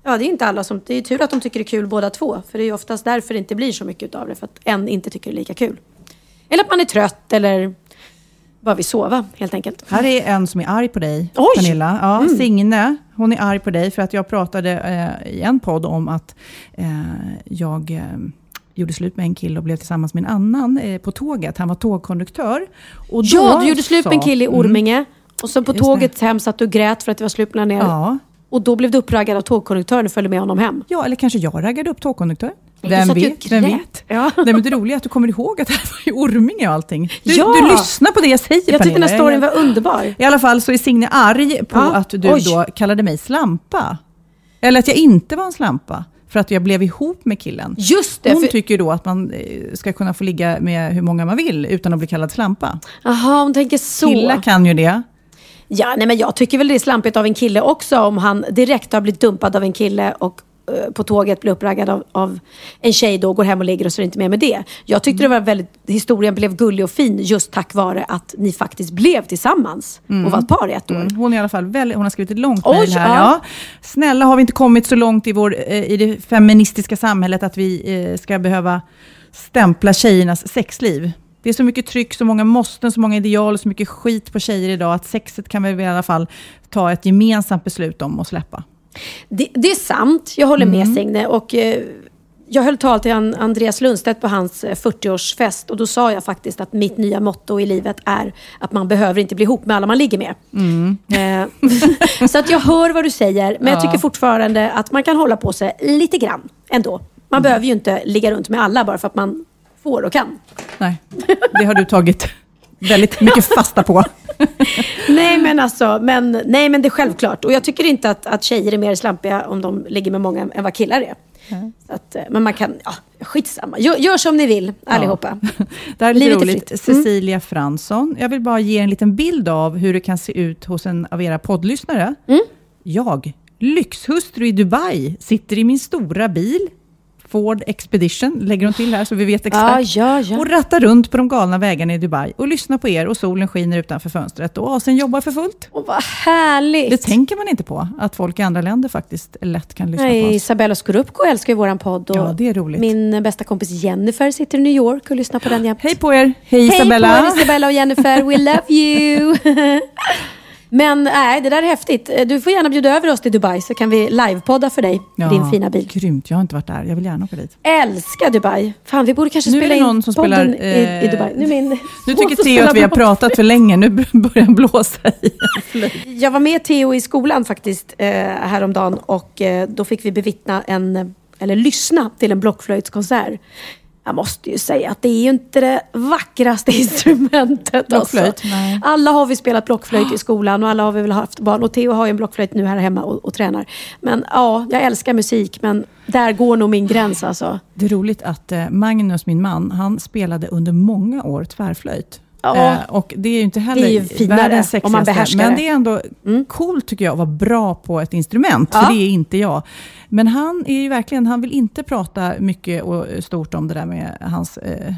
[SPEAKER 2] ja, det är inte alla som... Det är tur att de tycker det är kul båda två. För det är oftast därför det inte blir så mycket av det. För att en inte tycker det är lika kul. Eller att man är trött eller bara vill sova helt enkelt.
[SPEAKER 1] Här är en som är arg på dig,
[SPEAKER 2] Oj!
[SPEAKER 1] Pernilla. Ja,
[SPEAKER 2] Mm.
[SPEAKER 1] Signe, hon är arg på dig för att jag pratade eh, i en podd om att eh, jag eh, gjorde slut med en kille och blev tillsammans med en annan eh, på tåget. Han var tågkonduktör. Och då
[SPEAKER 2] Ja, du gjorde slut med en
[SPEAKER 1] sa-
[SPEAKER 2] kille i
[SPEAKER 1] Mm.
[SPEAKER 2] Orminge. Och så på tåget hem satt du och grät för att det var slut med ner.
[SPEAKER 1] Ja.
[SPEAKER 2] Och då blev du uppraggad av tågkonduktören och följde med honom hem.
[SPEAKER 1] Ja, eller kanske jag raggade upp tågkonduktör.
[SPEAKER 2] Nej,
[SPEAKER 1] Vem vet? Vem vet?
[SPEAKER 2] Ja.
[SPEAKER 1] Nej, men det roliga är att du kommer ihåg att det här var i Orminge och allting. Du,
[SPEAKER 2] Ja!
[SPEAKER 1] du lyssnar på det jag säger
[SPEAKER 2] Jag tyckte den här storyn var underbar.
[SPEAKER 1] I alla fall så är Signe arg på
[SPEAKER 2] Ja,
[SPEAKER 1] att du
[SPEAKER 2] oj.
[SPEAKER 1] då kallade mig slampa. Eller att jag inte var en slampa. För att jag blev ihop med killen.
[SPEAKER 2] Just det.
[SPEAKER 1] Hon
[SPEAKER 2] för-
[SPEAKER 1] tycker då att man eh, ska kunna få ligga med hur många man vill utan att bli kallad slampa.
[SPEAKER 2] Jaha, hon tänker så.
[SPEAKER 1] Killar kan ju det.
[SPEAKER 2] Ja, nej men jag tycker väl det är slampigt av en kille också om han direkt har blivit dumpad av en kille och på tåget blir uppraggad av, av en tjej då, går hem och ligger och så är det inte mer med det. Jag tyckte det var väldigt, historien blev gullig och fin just tack vare att ni faktiskt blev tillsammans och var ett par i ett år.
[SPEAKER 1] Mm. Hon är i alla fall väldigt, hon har skrivit ett långt mejl här.
[SPEAKER 2] ja.
[SPEAKER 1] Ja. Snälla, har vi inte kommit så långt i, vår, eh, i det feministiska samhället att vi eh, ska behöva stämpla tjejernas sexliv? Det är så mycket tryck, så många måsten, så många ideal, så mycket skit på tjejer idag att sexet kan vi i alla fall ta ett gemensamt beslut om och släppa.
[SPEAKER 2] Det, det är sant, jag håller
[SPEAKER 1] Mm.
[SPEAKER 2] med Signe. Och, eh, jag höll tal till an, Andreas Lundstedt på hans eh, 40-årsfest och då sa jag faktiskt att mitt nya motto i livet är att man behöver inte bli ihop med alla man ligger med. Eh, så att jag hör vad du säger, men jag
[SPEAKER 1] Ja.
[SPEAKER 2] tycker fortfarande att man kan hålla på sig lite grann ändå. Man behöver ju inte ligga runt med alla bara för att man får och kan.
[SPEAKER 1] Nej, det har du tagit väldigt mycket fasta på.
[SPEAKER 2] Nej men alltså, men, nej, men det är självklart. Och jag tycker inte att, att tjejer är mer slampiga om de ligger med många än vad killar är. Så att, eh, men man kan, ja, skitsamma. Gör, gör som ni vill allihopa.
[SPEAKER 1] Det här är lite
[SPEAKER 2] är
[SPEAKER 1] roligt.
[SPEAKER 2] fritt. Mm.
[SPEAKER 1] Cecilia Fransson. Jag vill bara ge en liten bild av hur det kan se ut hos en av era poddlyssnare.
[SPEAKER 2] Mm.
[SPEAKER 1] Jag, lyxhustru i Dubai, sitter i min stora bil, Ford Expedition, lägger hon till här så vi vet exakt.
[SPEAKER 2] Ja, ja, ja.
[SPEAKER 1] Och rattar runt på de galna vägarna i Dubai och lyssnar på er och solen skiner utanför fönstret och Asen jobbar för fullt.
[SPEAKER 2] Åh, vad härligt!
[SPEAKER 1] Det tänker man inte på, att folk i andra länder faktiskt lätt kan lyssna på
[SPEAKER 2] Nej,
[SPEAKER 1] oss.
[SPEAKER 2] Isabella Scorupco älskar ju våran podd. Och
[SPEAKER 1] Ja, det är roligt.
[SPEAKER 2] Min bästa kompis Jennifer sitter i New York och lyssnar på den jämt.
[SPEAKER 1] Hej på er! Hej Isabella!
[SPEAKER 2] Hej på er Isabella och Jennifer, we love you! Men nej, det där är häftigt. Du får gärna bjuda över oss till Dubai så kan vi livepodda för dig,
[SPEAKER 1] Ja,
[SPEAKER 2] din fina bil.
[SPEAKER 1] Grymt, jag har inte varit där. Jag vill gärna åka dit.
[SPEAKER 2] Älskar Dubai. Fan, vi borde kanske
[SPEAKER 1] Nu
[SPEAKER 2] spela in
[SPEAKER 1] som
[SPEAKER 2] podden
[SPEAKER 1] spelar,
[SPEAKER 2] i, i
[SPEAKER 1] eh,
[SPEAKER 2] Dubai. Nu, min
[SPEAKER 1] Nu tycker Theo att vi har pratat för länge. Nu börjar han blåsa i.
[SPEAKER 2] Jag var med Theo i skolan faktiskt eh, häromdagen och eh, då fick vi bevittna en, eller lyssna till en blockflöjtskonsert. Jag måste ju säga att det är ju inte det vackraste instrumentet. Alltså. Alla har vi spelat blockflöjt i skolan och alla har vi väl haft barn. Och Theo har ju en blockflöjt nu här hemma och, och tränar. Men ja, jag älskar musik men där går nog min gräns alltså.
[SPEAKER 1] Det är roligt att eh, Magnus, min man, han spelade under många år tvärflöjt.
[SPEAKER 2] Ja.
[SPEAKER 1] Eh, och det är ju inte heller
[SPEAKER 2] ju finare
[SPEAKER 1] världens sexigaste, Men
[SPEAKER 2] det.
[SPEAKER 1] är ändå coolt tycker jag att vara bra på ett instrument,
[SPEAKER 2] Ja.
[SPEAKER 1] för det är inte jag. Men han är ju verkligen, han vill inte prata mycket och stort om det där med hans eh,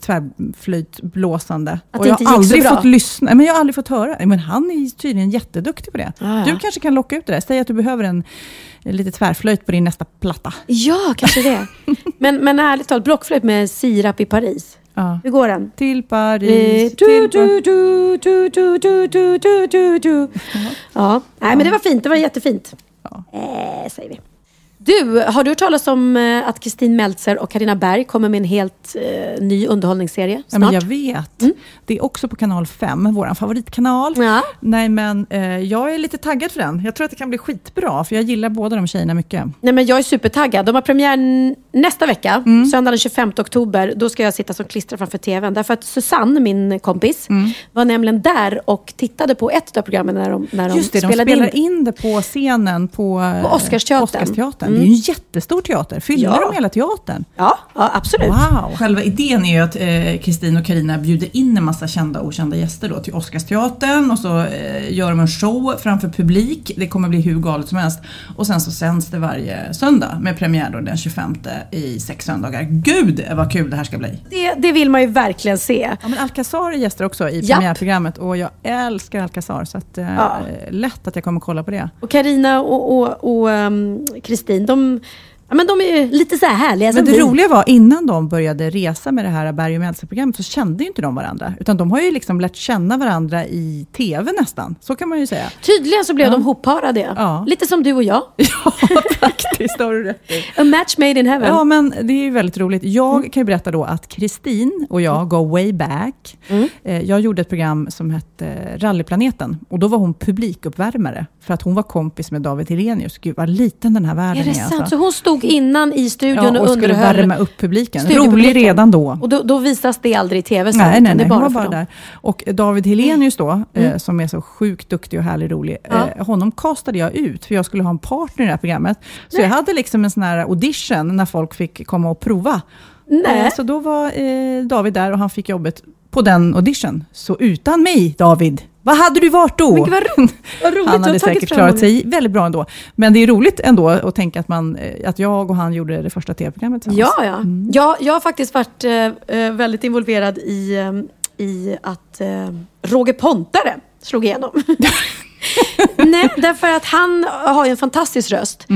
[SPEAKER 1] tvärflöjtblåsande. Och jag har aldrig fått lyssna, men jag har aldrig fått höra. Men han är tydligen jätteduktig på det.
[SPEAKER 2] Ja, ja.
[SPEAKER 1] Du kanske kan locka ut det där. Säg att du behöver en, en lite tvärflöjt på din nästa platta.
[SPEAKER 2] Ja, kanske det. men, men ärligt talat, blockflöjt med sirap i Paris.
[SPEAKER 1] Ja.
[SPEAKER 2] Hur går den?
[SPEAKER 1] Till Paris.
[SPEAKER 2] Du, du, du, du, du, du, du, du, du, du. Ja, nej men det var fint. Det var jättefint.
[SPEAKER 1] Ja.
[SPEAKER 2] Eh, säger vi. Du, har du hört talas om eh, att Kristin Meltzer och Karina Berg kommer med en helt eh, ny underhållningsserie
[SPEAKER 1] Ja,
[SPEAKER 2] snart?
[SPEAKER 1] men jag vet. Det är också på kanal 5, vår favoritkanal.
[SPEAKER 2] Ja.
[SPEAKER 1] Nej, men eh, jag är lite taggad för den. Jag tror att det kan bli skitbra, för jag gillar båda de tjejerna mycket.
[SPEAKER 2] Nej, men jag är supertaggad. De har premiär nästa vecka,
[SPEAKER 1] Mm.
[SPEAKER 2] söndag den 25 oktober. Då ska jag sitta som klistrad framför TVn. Därför att Susanne, min kompis,
[SPEAKER 1] Mm.
[SPEAKER 2] var nämligen där och tittade på ett av programmen när de, när de
[SPEAKER 1] Just det, de
[SPEAKER 2] spelade
[SPEAKER 1] spelar
[SPEAKER 2] in.
[SPEAKER 1] in det på scenen på, eh,
[SPEAKER 2] På Oscarsteatern.
[SPEAKER 1] Oscarsteatern.
[SPEAKER 2] Mm.
[SPEAKER 1] Det är ju en jättestor teater. Fyller
[SPEAKER 2] Ja.
[SPEAKER 1] de hela teatern?
[SPEAKER 2] Ja, ja absolut.
[SPEAKER 1] Wow. Själva idén är ju att eh, Kristin och Karina bjuder in en massa kända och okända gäster då till Oscarsteatern och så eh, gör de en show framför publik. Det kommer bli hur galet som helst. Och sen så sänds det varje söndag med premiär då den 25 i sex söndagar. Gud vad kul det här ska bli!
[SPEAKER 2] Det, det vill man ju verkligen se.
[SPEAKER 1] Ja, men Alcazar är gäster också i
[SPEAKER 2] Japp.
[SPEAKER 1] premiärprogrammet och jag älskar Alcazar så att, eh,
[SPEAKER 2] Ja.
[SPEAKER 1] lätt att jag kommer kolla på det.
[SPEAKER 2] Och Karina och ehm, Kristin, de, ja, men de är ju lite så här härliga
[SPEAKER 1] Men
[SPEAKER 2] som
[SPEAKER 1] det
[SPEAKER 2] vi.
[SPEAKER 1] roliga var innan de började resa med det här Berg och Meltzer-programmet så kände ju inte de varandra. Utan de har ju liksom lärt känna varandra i TV nästan. Så kan man ju säga.
[SPEAKER 2] Tydligen så blev de hopparade.
[SPEAKER 1] Ja.
[SPEAKER 2] Lite som du och jag.
[SPEAKER 1] Ja, faktiskt har du rätt i.
[SPEAKER 2] A match made in heaven.
[SPEAKER 1] Ja, men det är ju väldigt roligt. Jag kan ju berätta då att Kristin och jag go way back. Eh, Jag gjorde ett program som hette Rallyplaneten och då var hon publikuppvärmare för att hon var kompis med David Helenius. Gud vad liten den här världen
[SPEAKER 2] Är
[SPEAKER 1] är.
[SPEAKER 2] det sant?
[SPEAKER 1] alltså.
[SPEAKER 2] Så hon stod innan i studion
[SPEAKER 1] Ja,
[SPEAKER 2] och
[SPEAKER 1] och skulle värma upp publiken. Rolig redan då.
[SPEAKER 2] Och då, då visas det aldrig i TV sen?
[SPEAKER 1] Nej, nej,
[SPEAKER 2] det
[SPEAKER 1] nej. Hon
[SPEAKER 2] bara
[SPEAKER 1] bara där. Och David Helenius då,
[SPEAKER 2] Mm.
[SPEAKER 1] eh, som är så sjukt duktig och härlig rolig,
[SPEAKER 2] Ja.
[SPEAKER 1] eh, honom castade jag ut, för jag skulle ha en partner i det här programmet. Så jag hade liksom en sån här audition, när folk fick komma och prova.
[SPEAKER 2] Nej.
[SPEAKER 1] Eh, så då var eh, David där och han fick jobbet på den audition. Så utan mig, David, vad hade du varit då?
[SPEAKER 2] Men vad ro- vad roligt,
[SPEAKER 1] han hade säkert klarat sig väldigt bra ändå. Men det är roligt ändå att tänka att, man, eh, att jag och han gjorde det första tv-programmet tillsammans.
[SPEAKER 2] Ja, ja. Jag, jag har faktiskt varit eh, eh, väldigt involverad i, eh, i att eh, Roger Pontare slog igenom. Nej, därför att han har ju en fantastisk röst.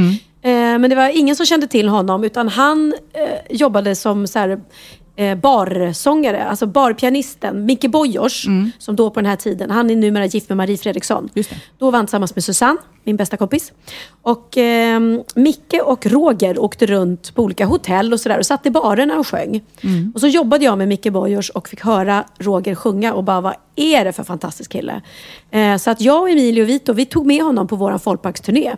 [SPEAKER 2] Eh, men det var ingen som kände till honom, utan han jobbade som så här, eh, barsångare, alltså barpianisten Micke Boyors, som då på den här tiden, han är numera gift med Marie Fredriksson. Då var han tillsammans med Susanne, min bästa kompis. Och eh, Micke och Roger åkte runt på olika hotell och sådär och satt i barerna och sjöng. Och så jobbade jag med Micke Boyors och fick höra Roger sjunga och bara, vad är det för fantastisk kille? Eh, så att jag och Emilio Vito, vi tog med honom på vår folkparksturné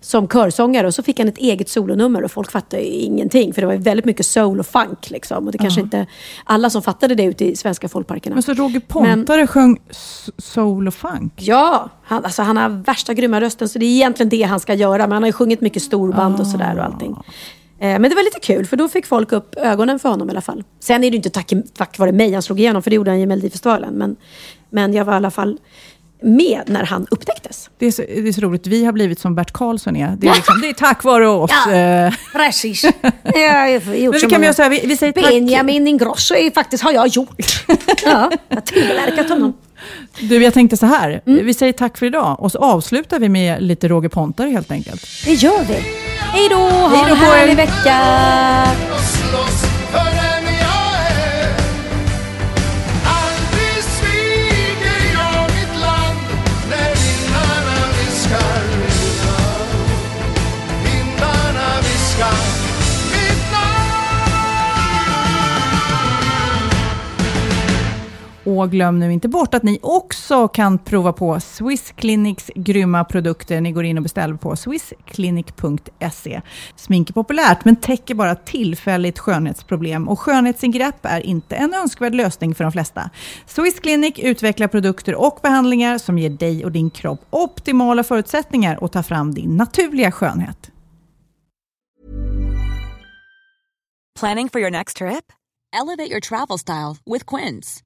[SPEAKER 2] som körsångare och så fick han ett eget solonummer och folk fattade ingenting för det var väldigt mycket soul och funk liksom. Och det kanske inte alla som fattade det ute i svenska folkparkerna.
[SPEAKER 1] Men så Roger Pontare sjöng s- soul och funk?
[SPEAKER 2] Ja, han, alltså han har värsta grymma rösten så det är egentligen det han ska göra. Men han har ju sjungit mycket storband och sådär och allting. Eh, Men det var lite kul för då fick folk upp ögonen för honom i alla fall. Sen är det inte tack, tack vare mig han slog igenom för det gjorde han i Melodifestivalen. Men, men jag var i alla fall med när han upptäcktes.
[SPEAKER 1] Det är, så, det är så roligt, vi har blivit som Bert Karlsson är. Det är, liksom, det är tack vare oss.
[SPEAKER 2] Ja.
[SPEAKER 1] eh.
[SPEAKER 2] Precis. Jag har gjort
[SPEAKER 1] Men vi
[SPEAKER 2] som
[SPEAKER 1] kan
[SPEAKER 2] många-
[SPEAKER 1] göra så här, vi, vi säger tack.
[SPEAKER 2] Benjamin Ingrosso är faktiskt, har jag gjort. ja, jag har tillverkat honom.
[SPEAKER 1] Du, jag tänkte så här,
[SPEAKER 2] Mm.
[SPEAKER 1] vi säger tack för idag och så avslutar vi med lite Roger Pontare helt enkelt.
[SPEAKER 2] Det gör vi. Hej då, ha en härlig vecka.
[SPEAKER 1] Och glöm nu inte bort att ni också kan prova på Swiss Clinics grymma produkter. Ni går in och beställer på swissclinic.se. Smink är populärt men täcker bara tillfälligt skönhetsproblem och skönhetsingrepp är inte en önskvärd lösning för de flesta. Swiss Clinic utvecklar produkter och behandlingar som ger dig och din kropp optimala förutsättningar att ta fram din naturliga skönhet.
[SPEAKER 7] Planning for your next trip?
[SPEAKER 8] Elevate your travel style with Quince.